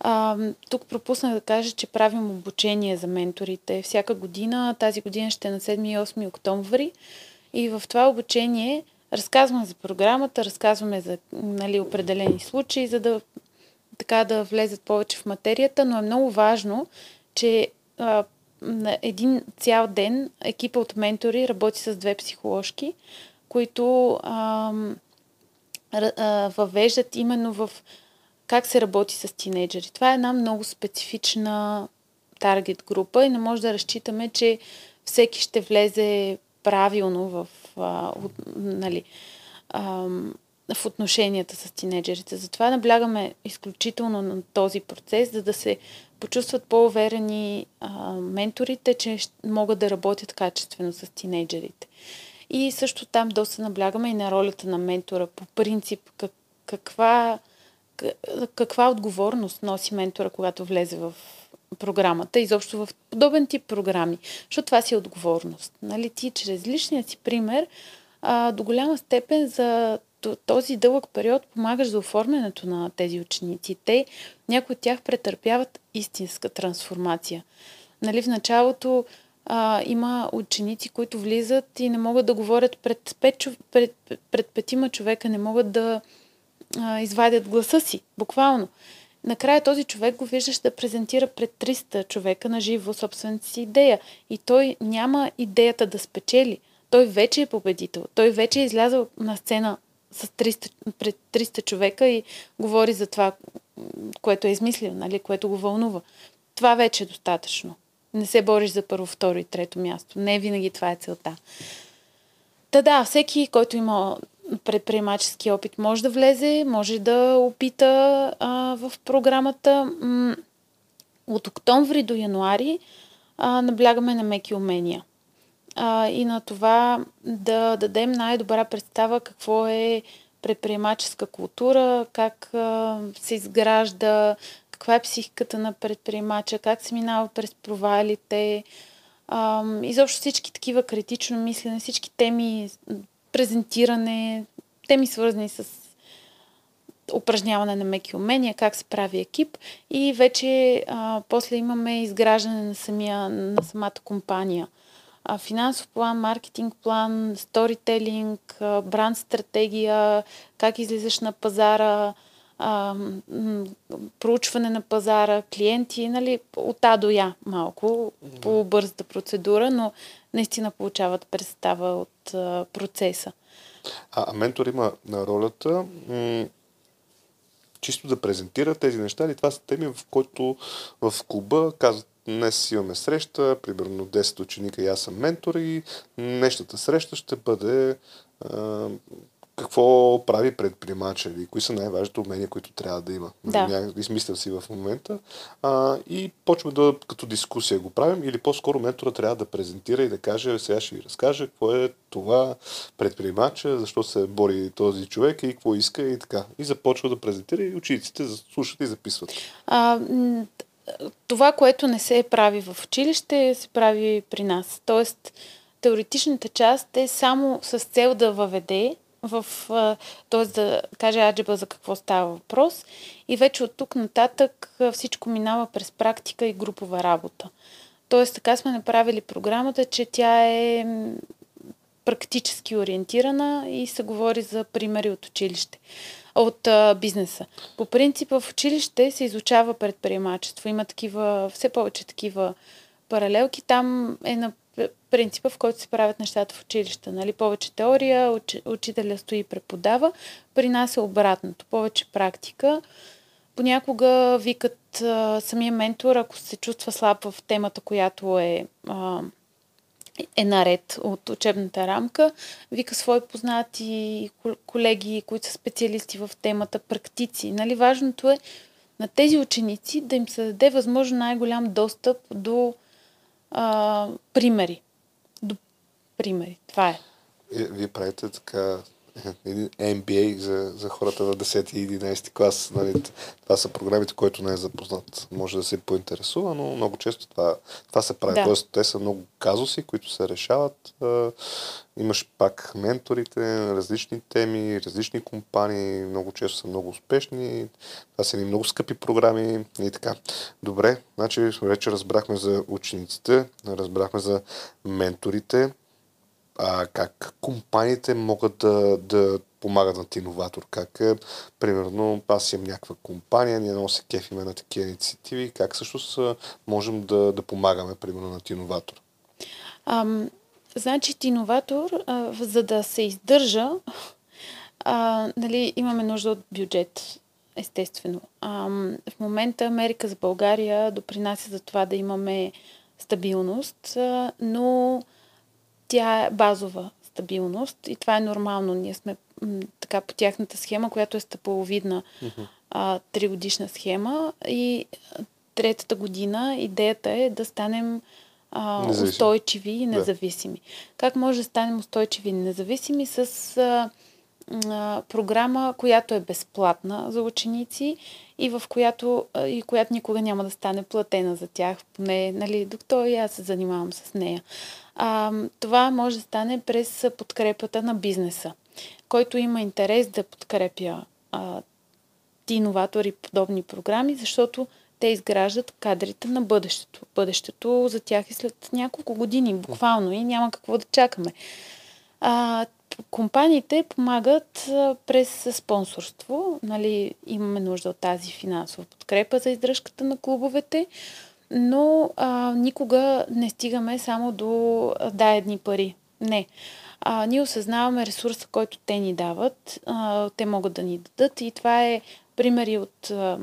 Ам, тук пропуснах да кажа, че правим обучение за менторите всяка година. Тази година ще е на 7 и 8 октомври. И в това обучение разказваме за програмата, разказваме за нали, определени случаи, за да така да влезат повече в материята, но е много важно, че а, на един цял ден екипа от ментори работи с две психоложки, които а, а, въвеждат именно в как се работи с тинейджери. Това е една много специфична таргет група и не може да разчитаме, че всеки ще влезе правилно в, а, от, нали, а, в отношенията с тинейджерите. Затова наблягаме изключително на този процес, за да се почувстват по-уверени а, менторите, че могат да работят качествено с тинейджерите. И също там доста наблягаме и на ролята на ментора. По принцип, как, каква, каква отговорност носи ментора, когато влезе в програмата, изобщо в подобен тип програми, защото това си е отговорност. Нали? Ти чрез личния си пример а, до голяма степен за този дълъг период помагаш за оформянето на тези ученици. Те, някои от тях претърпяват истинска трансформация. Нали, в началото а, има ученици, които влизат и не могат да говорят пред, пет, пред, пред петима човека, не могат да а, извадят гласа си, буквално. Накрая този човек го виждаш да презентира пред 300 човека на живо собствената си идея. И той няма идеята да спечели. Той вече е победител. Той вече е излязъл на сцена с 300, пред 300 човека и говори за това, което е измислил, нали, което го вълнува. Това вече е достатъчно. Не се бориш за първо, второ и трето място. Не винаги това е целта. Та да, всеки, който има предприемачески опит, може да влезе, може да опита а, в програмата. От октомври до януари а, наблягаме на меки умения. А, и на това да дадем най-добра представа какво е предприемаческа култура, как а, се изгражда, каква е психиката на предприемача, как се минава през провалите, а, изобщо всички такива критично мислене, всички теми, презентиране, теми свързани с упражняване на меки умения, как се прави екип и вече а, после имаме изграждане на, самия, на самата компания. Финансов план, маркетинг план, сторителинг, бранд стратегия, как излизаш на пазара, а, проучване на пазара, клиенти, нали, от А до Я малко, по бързата процедура, но наистина получават представа от а, процеса. А, а ментор има на ролята м- чисто да презентира тези неща или това са теми, в които в клуба казват днес имаме среща, примерно 10 ученика и аз съм ментор и нещата среща ще бъде а, какво прави предприемача или кои са най-важните умения, които трябва да има. Да. Измислям си в момента. А, и почваме да като дискусия го правим или по-скоро ментора трябва да презентира и да каже, сега ще ви разкаже какво е това предприемача, защо се бори този човек и какво иска и така. И започва да презентира и учениците слушат и записват. А, това, което не се прави в училище, се прави при нас. Тоест, теоретичната част е само с цел да въведе в, т.е. да каже аджеба за какво става въпрос и вече от тук нататък всичко минава през практика и групова работа. Тоест така сме направили програмата, че тя е практически ориентирана и се говори за примери от училище, от а, бизнеса. По принцип в училище се изучава предприемачество. Има такива, все повече такива паралелки. Там е на принципа, в който се правят нещата в училище. Нали? Повече теория, уч, учителя стои и преподава. При нас е обратното. Повече практика. Понякога викат а, самия ментор, ако се чувства слаб в темата, която е, а, е наред от учебната рамка, вика свои познати колеги, които са специалисти в темата, практици. Нали? Важното е на тези ученици да им се даде възможно най-голям достъп до а, примери. До примери. Това е. е вие правите така <laughs> един MBA за, за хората на 10 и 11 клас. Нали, това са програмите, които не е запознат. Може да се поинтересува, но много често това, това се прави. Да. Тоест, те са много казуси, които се решават. Имаш пак менторите, различни теми, различни компании, много често са много успешни. Това са ни много скъпи програми и така. Добре, значи вече разбрахме за учениците, разбрахме за менторите, а, как компаниите могат да, да помагат на иноватор. Как, е, примерно, аз имам някаква компания, ние много се кефиме на такива инициативи, как също можем да, да помагаме, примерно, на иноватор? Ам, значи, иноватор, за да се издържа, а, нали, имаме нужда от бюджет, естествено. А, в момента Америка за България допринася за това да имаме стабилност, а, но тя е базова стабилност и това е нормално. Ние сме м, така по тяхната схема, която е стъпаловидна а, тригодишна схема и третата година идеята е да станем а, устойчиви и независими. Да. Как може да станем устойчиви и независими с а, а, програма, която е безплатна за ученици и в която, и която никога няма да стане платена за тях, поне, нали, докато и аз се занимавам с нея. А, това може да стане през подкрепата на бизнеса, който има интерес да подкрепя а, иноватори подобни програми, защото те изграждат кадрите на бъдещето. Бъдещето за тях е след няколко години, буквално, и няма какво да чакаме. А, компаниите помагат през спонсорство. Нали, имаме нужда от тази финансова подкрепа за издръжката на клубовете, но а, никога не стигаме само до да едни пари. Не. А, ние осъзнаваме ресурса, който те ни дават. А, те могат да ни дадат и това е примери от а,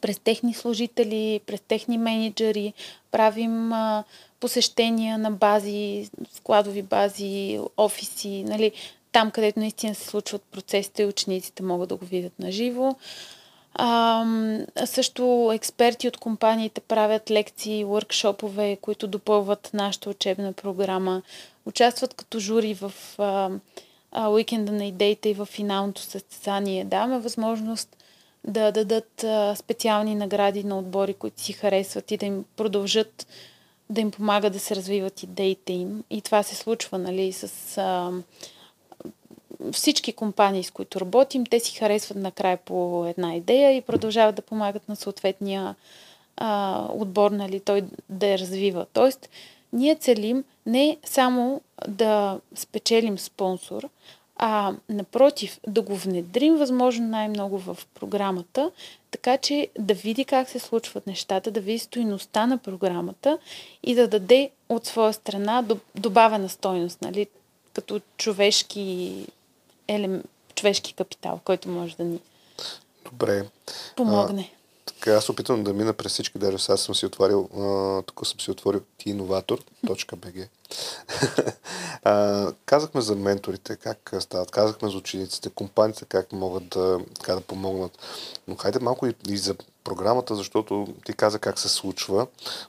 през техни служители, през техни менеджери, правим а, посещения на бази, складови бази, офиси, нали, там където наистина се случват процесите и учениците могат да го видят на живо. А, също експерти от компаниите правят лекции, въркшопове, които допълват нашата учебна програма. Участват като жури в а, а, уикенда на идеите и в финалното състезание. Даваме възможност да дадат а, специални награди на отбори, които си харесват и да им продължат да им помага да се развиват идеите им. И това се случва, нали, с а, всички компании, с които работим. Те си харесват накрая по една идея и продължават да помагат на съответния а, отбор, нали, той да я развива. Тоест, ние целим не само да спечелим спонсор, а напротив, да го внедрим възможно най-много в програмата, така че да види как се случват нещата, да види стоиността на програмата и да даде от своя страна добавена стойност, нали, като човешки, елем, човешки капитал, който може да ни Добре. помогне. Така, аз опитвам да мина през всички, даже сега съм си отворил, а, тук съм си отворил tiinnovator.bg. <laughs> казахме за менторите, как стават, казахме за учениците, компаниите, как могат да, как да помогнат. Но хайде малко и, и за програмата, защото ти каза как се случва,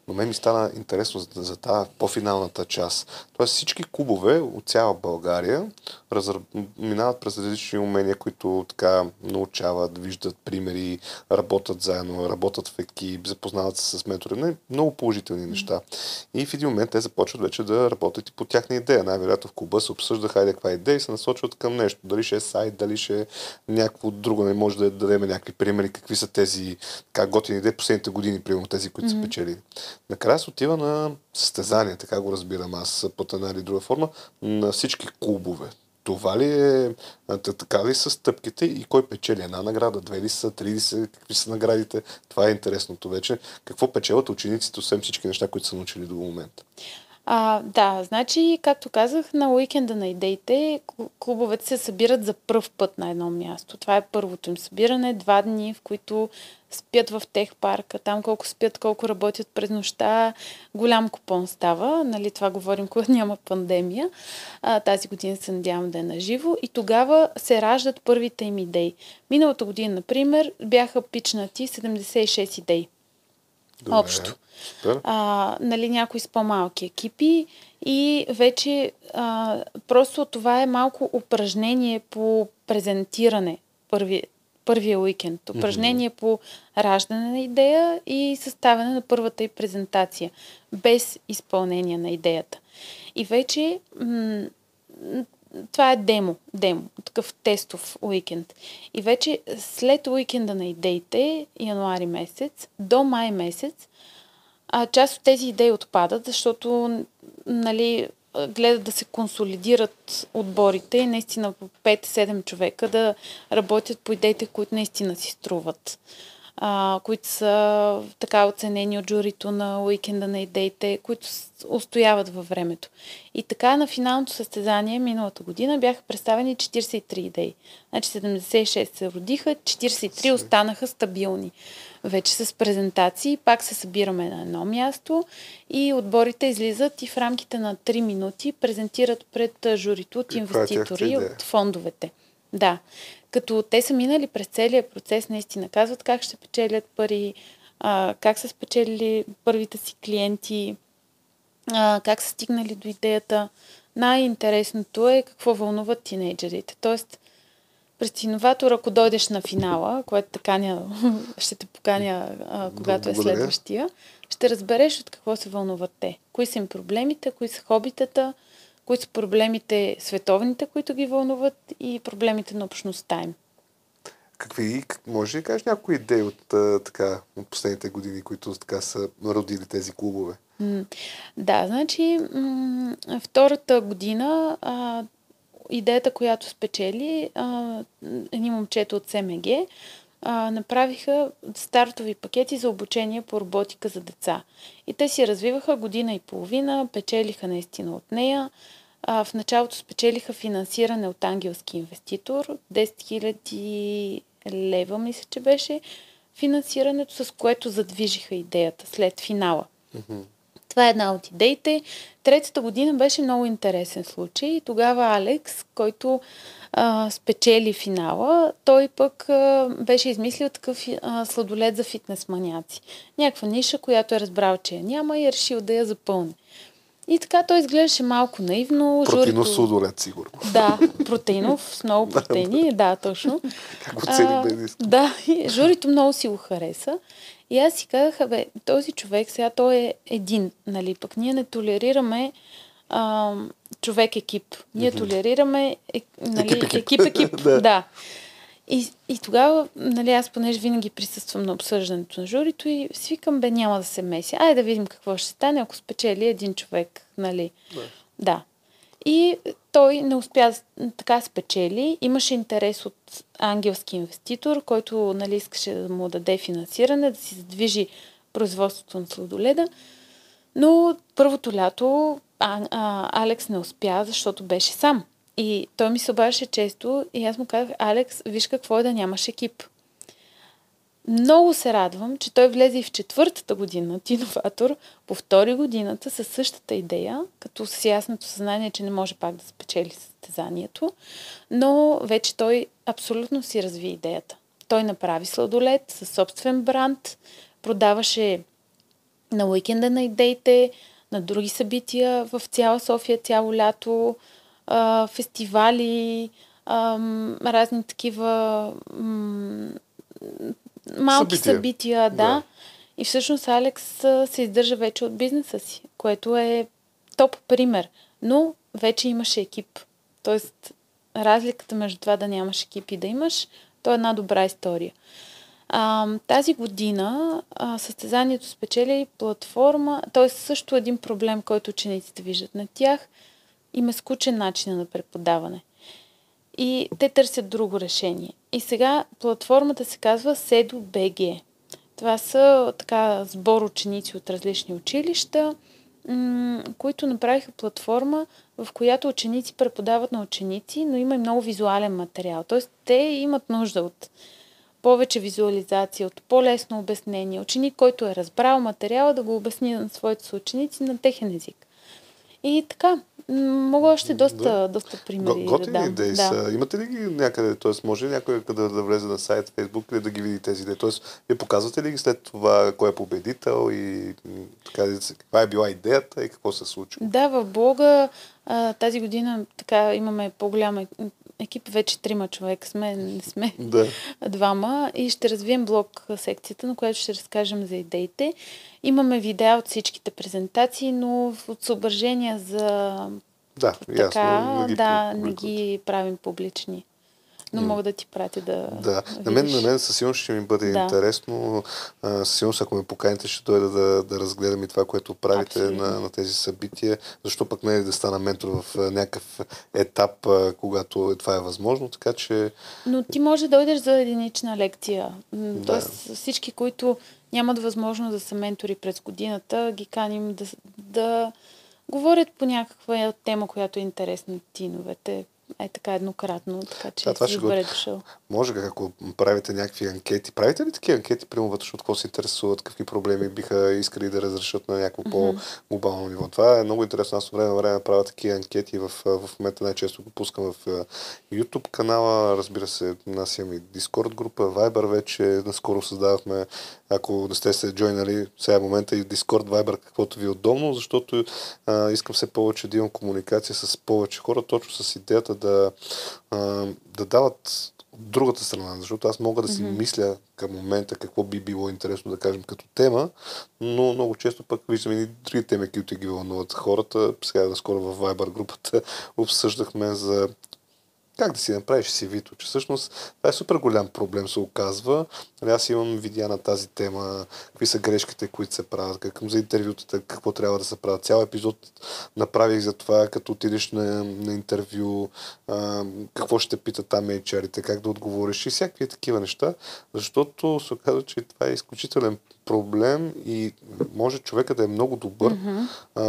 но мен ми стана интересно за, за тази по-финалната част. Тоест всички клубове от цяла България разр... минават през различни умения, които така научават, виждат примери, работят заедно, работят в екип, запознават се с ментори. Не, много положителни неща. И в един момент те започват вече да работят и по тяхна идея. Най-вероятно в клуба се обсъжда, хайде каква идея и се насочват към нещо. Дали ще е сайт, дали ще е някакво друго. Не може да дадем някакви примери, какви са тези как готини идеи последните години, примерно тези, които mm-hmm. са печели. Накрая се отива на състезание, така го разбирам аз под една или друга форма, на всички клубове. Това ли е, така ли са стъпките и кой печели една награда, две ли са, три ли са, какви са наградите? Това е интересното вече. Какво печелят учениците, освен всички неща, които са научили до момента? А, да, значи, както казах, на уикенда на идеите клубовете се събират за първ път на едно място. Това е първото им събиране, два дни, в които спят в тех парка, там колко спят, колко работят през нощта, голям купон става, нали, това говорим, когато <laughs> няма пандемия. А, тази година се надявам да е наживо и тогава се раждат първите им идеи. Миналата година, например, бяха пичнати 76 идеи. Добре. Общо. А, нали, някои с по-малки екипи и вече а, просто това е малко упражнение по презентиране първи, първия уикенд. Упражнение mm-hmm. по раждане на идея и съставяне на първата и презентация, без изпълнение на идеята. И вече м- това е демо, демо, такъв тестов уикенд. И вече след уикенда на идеите, януари месец, до май месец, а, част от тези идеи отпадат, защото нали, гледат да се консолидират отборите и наистина по 5-7 човека да работят по идеите, които наистина си струват а, които са така оценени от журито на уикенда на идеите, които устояват във времето. И така на финалното състезание миналата година бяха представени 43 идеи. Значи 76 се родиха, 43 останаха стабилни. Вече с презентации, пак се събираме на едно място и отборите излизат и в рамките на 3 минути презентират пред журито от инвеститори, от фондовете. Да. Като те са минали през целия процес, наистина казват как ще печелят пари, а, как са спечелили първите си клиенти, а, как са стигнали до идеята. Най-интересното е какво вълнуват тинейджерите. Тоест, През иноватор, ако дойдеш на финала, което таканя, <laughs> ще те поканя, а, когато е Благодаря. следващия, ще разбереш от какво се вълнуват те. Кои са им проблемите, кои са хобитата, кои са проблемите световните, които ги вълнуват и проблемите на общността им. Какви, как- може ли да кажеш някои идеи от, така, от последните години, които така са родили тези клубове? Да, значи м- втората година а, идеята, която спечели, а, едни момчета от СМГ а, направиха стартови пакети за обучение по роботика за деца. И те си развиваха година и половина, печелиха наистина от нея. А, в началото спечелиха финансиране от ангелски инвеститор, 10 000 лева, мисля, че беше финансирането, с което задвижиха идеята след финала. Това е една от идеите. Третата година беше много интересен случай. Тогава Алекс, който а, спечели финала, той пък а, беше измислил такъв а, сладолет за фитнес маняци. Някаква ниша, която е разбрал, че я няма и е решил да я запълни. И така той изглеждаше малко наивно. Протеинов журито- судолет, сигурно. Да, протеинов, с много <laughs> протеини, да, точно. Как го цели? Да, и журито много си го хареса. И аз си казах, бе, този човек сега той е един, нали, пък ние не толерираме а, човек-екип. Ние толерираме е, нали, екип-екип. <laughs> Да. да. И, и тогава, нали, аз понеже винаги присъствам на обсъждането на журито и свикам, бе, няма да се меси. Айде да видим какво ще стане, ако спечели един човек, нали. Да. Да. И той не успя да- така спечели. Имаше интерес от ангелски инвеститор, който нали, искаше да му даде финансиране, да си задвижи производството на сладоледа. Но първото лято а, а, Алекс не успя, защото беше сам. И той ми се обаждаше често и аз му казах, Алекс, виж какво е да нямаш екип. Много се радвам, че той влезе и в четвъртата година иноватор, повтори годината със същата идея, като с ясното съзнание, че не може пак да спечели състезанието, но вече той абсолютно си разви идеята. Той направи сладолет със собствен бранд, продаваше на уикенда на идеите, на други събития в цяла София, цяло лято, а, фестивали, разни такива м, малки Събития. събития, да. Да. И всъщност Алекс се издържа вече от бизнеса си, което е топ пример. Но вече имаше екип. Тоест, разликата между това да нямаш екип и да имаш, то е една добра история. А, тази година а, състезанието спечели платформа, т.е. също един проблем, който учениците виждат на тях. Им е скучен начин на преподаване. И те търсят друго решение. И сега платформата се казва БГ. Това са така сбор ученици от различни училища, които направиха платформа, в която ученици преподават на ученици, но има и много визуален материал. Тоест, те имат нужда от повече визуализация, от по-лесно обяснение. Ученик, който е разбрал материала, да го обясни на своите съученици на техен език. И така, мога още доста, Да. доста примери Го, да дам. идеи са. Имате ли ги някъде? Т.е. може ли някой да, да влезе на сайт, Фейсбук или да ги види тези идеи? Т.е. вие показвате ли ги след това кой е победител и така, да каква е била идеята и какво се случи? Да, в блога а, тази година така имаме по-голям е- екип, вече трима човека сме, не сме Да. двама и ще развием блог секцията, на която ще разкажем за идеите. Имаме видеа от всичките презентации, но от съображения за Да, така, ясно. ги да, не ги правим публични. Но мога да ти пратя да Да, на мен, на мен със сигурност ще ми бъде Да. интересно. Със сигурност, ако ме поканите, ще дойда да, да разгледам и това, което правите Абсолютно. на, на тези събития. Защо пък не е да стана ментор в някакъв етап, когато това е възможно. Така че Но ти може да дойдеш за единична лекция. Да. Тоест всички, които нямат възможност да са ментори през годината, ги каним да, да говорят по някаква тема, която е интересна на тиновете. Е така еднократно, така че Да, това ще го- дошъл. Може как, ако правите някакви анкети. Правите ли такива анкети, примерно вътрешно, от какво се интересуват, какви проблеми биха искали да разрешат на някакво по-глобално ниво? Това е много интересно. Аз от време на време правя такива анкети. В, в момента най-често го пускам в YouTube канала. Разбира се, нас имаме и Discord група, Viber вече. Наскоро създавахме, ако не сте се джойнали, сега е момента и Discord, Viber, каквото ви е удобно, защото а, искам все повече да имам комуникация с повече хора, точно с идеята да, да дават от другата страна, защото аз мога да си mm-hmm. мисля към момента какво би било интересно да кажем като тема, но много често пък виждам и други теми, които ги вълнуват хората. Сега наскоро в Viber групата <laughs> обсъждахме за как да си направиш CV-то, че всъщност това е супер голям проблем, се оказва. Нали, аз имам видеа на тази тема, какви са грешките, които се правят, как за интервютата, какво трябва да се правят. Цял епизод направих за това, като отидеш на, на интервю, а, какво ще питат там HR-ите, как да отговориш и всякакви такива неща, защото се оказва, че това е изключителен проблем и може човека да е много добър, mm-hmm. а,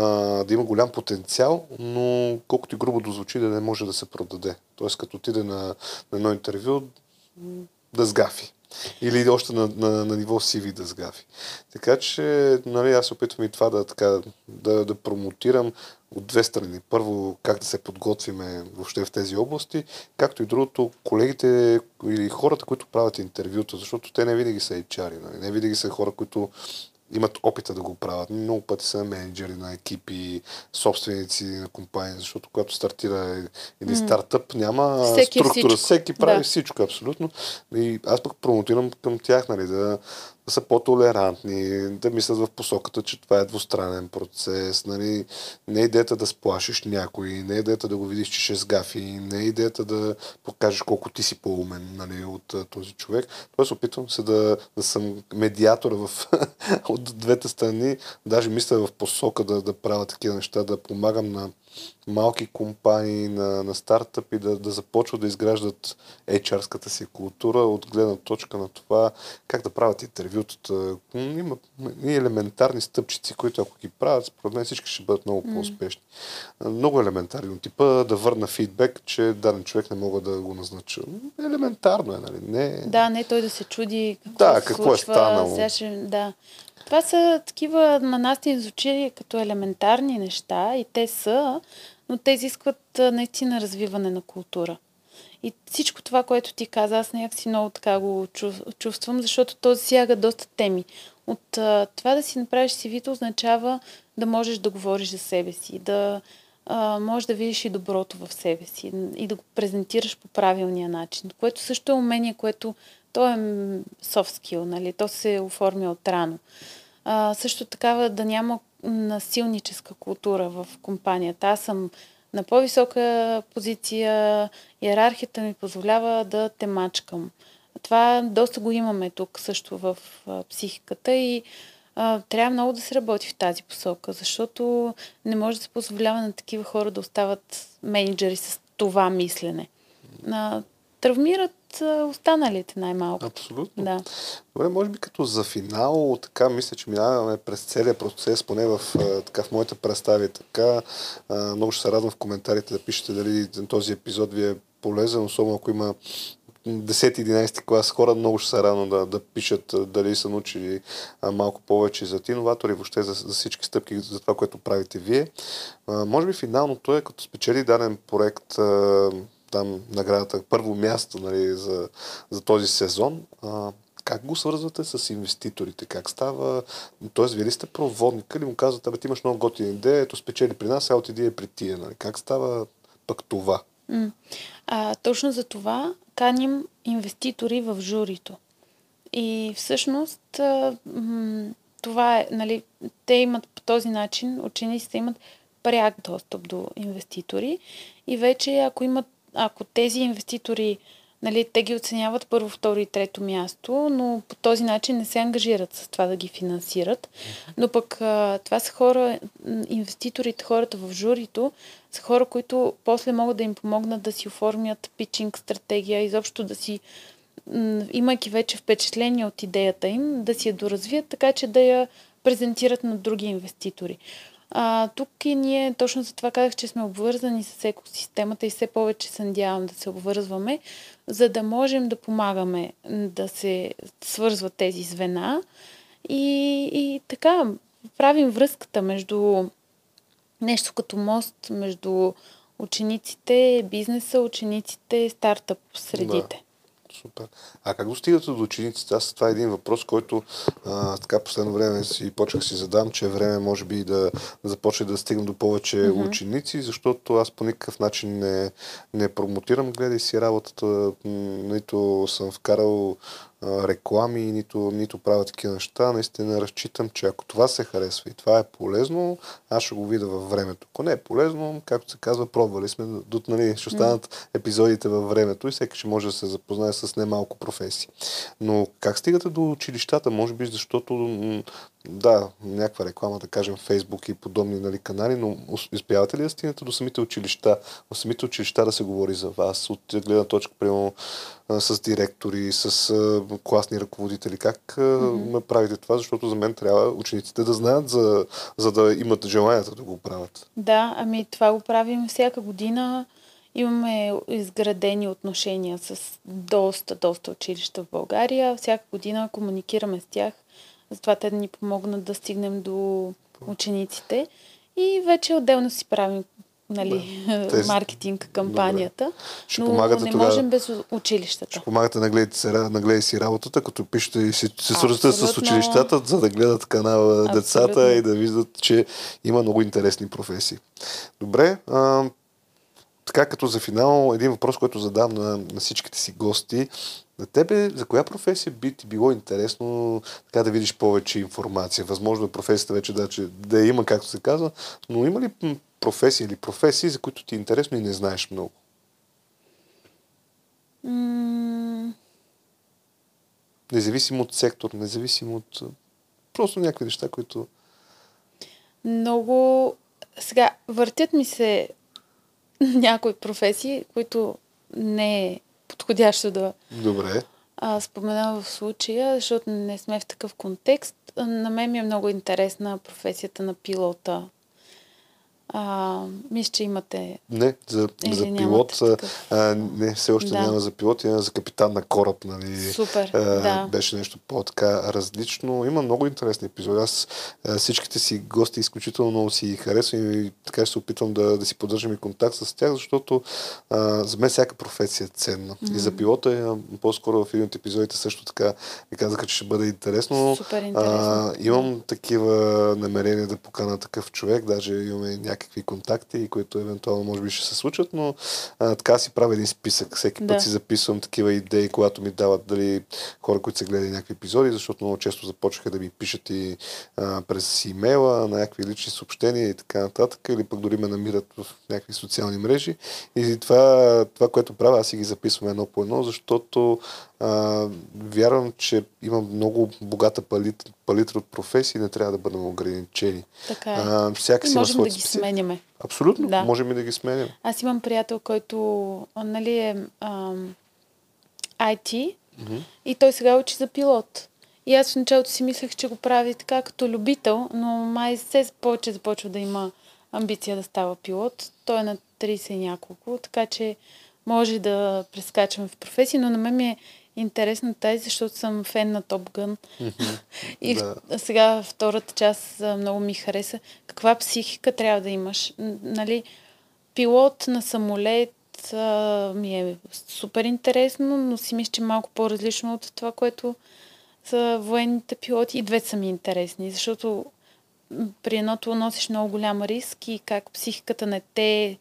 да има голям потенциал, но колкото и грубо да звучи, да не може да се продаде. Тоест, като отиде на, на едно интервю, да сгафи. Или още на, на, на ниво CV да сгафи. Така че, нали, аз опитвам и това да, така, да, да промотирам от две страни. Първо, как да се подготвиме въобще в тези области, както и другото, колегите или хората, които правят интервюта, защото те не винаги са HR, нали? не винаги са хора, които имат опита да го правят. Много пъти са менеджери на екипи, собственици на компании, защото когато стартира един mm. стартъп, няма всеки структура. Всичко. Всеки прави да. всичко, абсолютно. И аз пък промотирам към тях, нали, да са по-толерантни, да мислят в посоката, че това е двустранен процес. Нали? Не е идеята да сплашиш някой, не е идеята да го видиш, че ще сгафи, не е идеята да покажеш колко ти си по-умен нали, от този човек. Тоест опитвам се да, да съм медиатор в, <laughs> от двете страни, даже мисля в посока да, да правя такива неща, да помагам на малки компании, на, на стартъпи да, да започват да изграждат HR-ската си култура от гледна точка на това как да правят интервютата. Има и елементарни стъпчици, които ако ги правят, според мен всички ще бъдат много по-успешни. Много елементарни. Типа да върна фидбек, че даден човек не мога да го назнача. Елементарно е, нали? Не... Да, не той да се чуди какво, да, какво е случва, е станало. Сега ще, да. Това са такива, на нас ни звучи като елементарни неща и те са, но те изискват наистина развиване на култура. И всичко това, което ти каза, аз някакси много така го чувствам, защото то засяга доста теми. От а, това да си направиш CV-то означава да можеш да говориш за себе си, да а, можеш да видиш и доброто в себе си и да го презентираш по правилния начин, което също е умение, което то е soft skill, нали? то се оформя от рано. А, също така да няма насилническа култура в компанията. Аз съм на по-висока позиция, иерархията ми позволява да те мачкам. Това доста го имаме тук също в психиката и а, трябва много да се работи в тази посока, защото не може да се позволява на такива хора да остават менеджери с това мислене. А, травмират останалите най-малко. Абсолютно. Да. Добре, може би като за финал, така мисля, че минаваме през целият процес, поне в, така, в моите представи. Така, много ще се радвам в коментарите да пишете дали този епизод ви е полезен, особено ако има 10-11 клас хора много ще са рано да, да пишат дали са научили а, малко повече за иноватори, въобще за, за всички стъпки, за това, което правите вие. А, може би финалното е, като спечели даден проект, а, там наградата, първо място нали, за, за този сезон. А, как го свързвате с инвеститорите? Как става? Тоест, вие ли сте проводника или му казвате, абе, ти имаш много готина идея, ето спечели при нас, а отиди е при тия. Нали? Как става пък това? А, точно за това каним инвеститори в журито. И всъщност това е, нали, те имат по този начин, учениците имат пряк достъп до инвеститори и вече ако имат ако тези инвеститори, нали, те ги оценяват първо, второ и трето място, но по този начин не се ангажират с това да ги финансират. Но пък това са хора, инвеститорите, хората в журито, са хора, които после могат да им помогнат да си оформят питчинг стратегия, изобщо да си имайки вече впечатление от идеята им, да си я доразвият, така че да я презентират на други инвеститори. А, тук и ние точно за това казах, че сме обвързани с екосистемата и все повече се надявам да се обвързваме, за да можем да помагаме да се свързват тези звена и, и така правим връзката между нещо като мост между учениците, бизнеса, учениците, стартъп средите. Супер. А как достигате до учениците? Аз това е един въпрос, който а, така последно време си почнах си задам, че е време може би да, да започне да стигам до повече mm-hmm. ученици, защото аз по никакъв начин не, не промотирам, гледай си работата, нито съм вкарал реклами, нито, нито правя такива неща. Наистина разчитам, че ако това се харесва и това е полезно, аз ще го видя във времето. Ако не е полезно, както се казва, пробвали сме, до, нали, ще останат епизодите във времето и всеки ще може да се запознае с немалко професии. Но как стигате до училищата? Може би защото да, някаква реклама, да кажем, Фейсбук и подобни нали, канали, но успявате ли да стигнете до самите училища, до самите училища да се говори за вас, от гледна точка, примерно, с директори, с класни ръководители? Как mm-hmm. правите това? Защото за мен трябва учениците да знаят, за, за да имат желанието да го правят. Да, ами това го правим всяка година. Имаме изградени отношения с доста, доста училища в България. Всяка година комуникираме с тях затова те да ни помогнат да стигнем до учениците. И вече отделно си правим нали, <laughs> Тези... маркетинг кампанията. Ще но не тогава... можем без училищата. Ще помагате на гледайте, си работата, като пишете и се, се свързвате с училищата, за да гледат канала Абсолютно. децата и да виждат, че има много интересни професии. Добре, а, така като за финал, един въпрос, който задам на, на всичките си гости. На тебе за коя професия би ти било интересно така да видиш повече информация? Възможно е професията вече да, че, да има, както се казва, но има ли професии или професии, за които ти е интересно и не знаеш много? Mm. Независимо от сектор, независимо от просто някакви неща, които... Много... Сега, въртят ми се <laughs> някои професии, които не подходящо да Добре. А, споменавам в случая, защото не сме в такъв контекст. На мен ми е много интересна професията на пилота а, мисля, че имате. Не, за, за пилот. А, не, все още да. няма за пилот, има за капитан на кораб. Нали. Супер. А, да. Беше нещо по-така различно. Има много интересни епизоди. Аз а, всичките си гости изключително много си харесвам и така ще се опитвам да, да си поддържам и контакт с тях, защото а, за мен всяка професия е ценна. Mm-hmm. И за пилота по-скоро в един от епизодите също така ми казаха, че ще бъде интересно. Супер интересно. А, имам такива намерения да покана такъв човек, даже имаме някакви някакви контакти, които евентуално може би ще се случат, но а, така си правя един списък. Всеки да. път си записвам такива идеи, когато ми дават дали хора, които са гледали някакви епизоди, защото много често започнаха да ми пишат и а, през имейла, на някакви лични съобщения и така нататък, или пък дори ме намират в някакви социални мрежи. И това, това което правя, аз си ги записвам едно по едно, защото а, вярвам, че има много богата палитра, палитра от професии, не трябва да бъдем ограничени. Така е. А, всяка си можем да ги сменяме. Абсолютно, да. можем и да ги сменим. Аз имам приятел, който нали, е ам, IT mm-hmm. и той сега учи за пилот. И аз в началото си мислех, че го прави така като любител, но май се повече започва да има амбиция да става пилот. Той е на 30 и няколко, така че може да прескачаме в професия, но на мен ми е интересна тази, защото съм фен на Топ Гън. <laughs> и да. сега втората част много ми хареса. Каква психика трябва да имаш? Нали, пилот на самолет а, ми е супер интересно, но си мисля, че малко по-различно от това, което са военните пилоти. И две са ми интересни, защото при едното носиш много голям риск и как психиката не те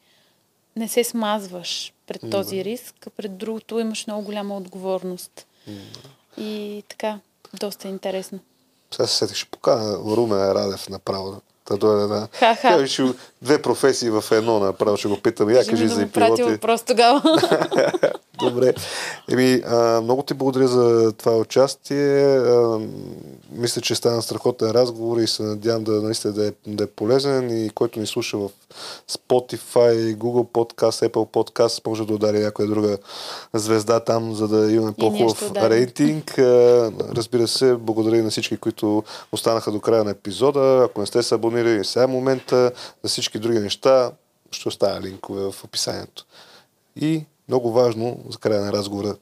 не се смазваш пред mm-hmm. този риск, а пред другото имаш много голяма отговорност. Mm-hmm. И така, доста интересно. Сега се сетих, ще покана Румен Радев направо да дойде да... Ха-ха. Ще, две професии в едно направо ще го питам. Я кажи за пилоти. въпрос тогава. <laughs> Добре. Еми, а, много ти благодаря за това участие. А, мисля, че стана страхотен разговор и се надявам да, наистина да, е, да е полезен и който ни слуша в Spotify, Google Podcast, Apple Podcast, може да удари някоя друга звезда там, за да имаме по-хубав рейтинг. Разбира се, благодаря на всички, които останаха до края на епизода. Ако не сте се абонирали, сега е момента. За всички други неща ще оставя линкове в описанието. И много важно за края на разговора,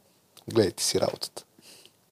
гледайте си работата.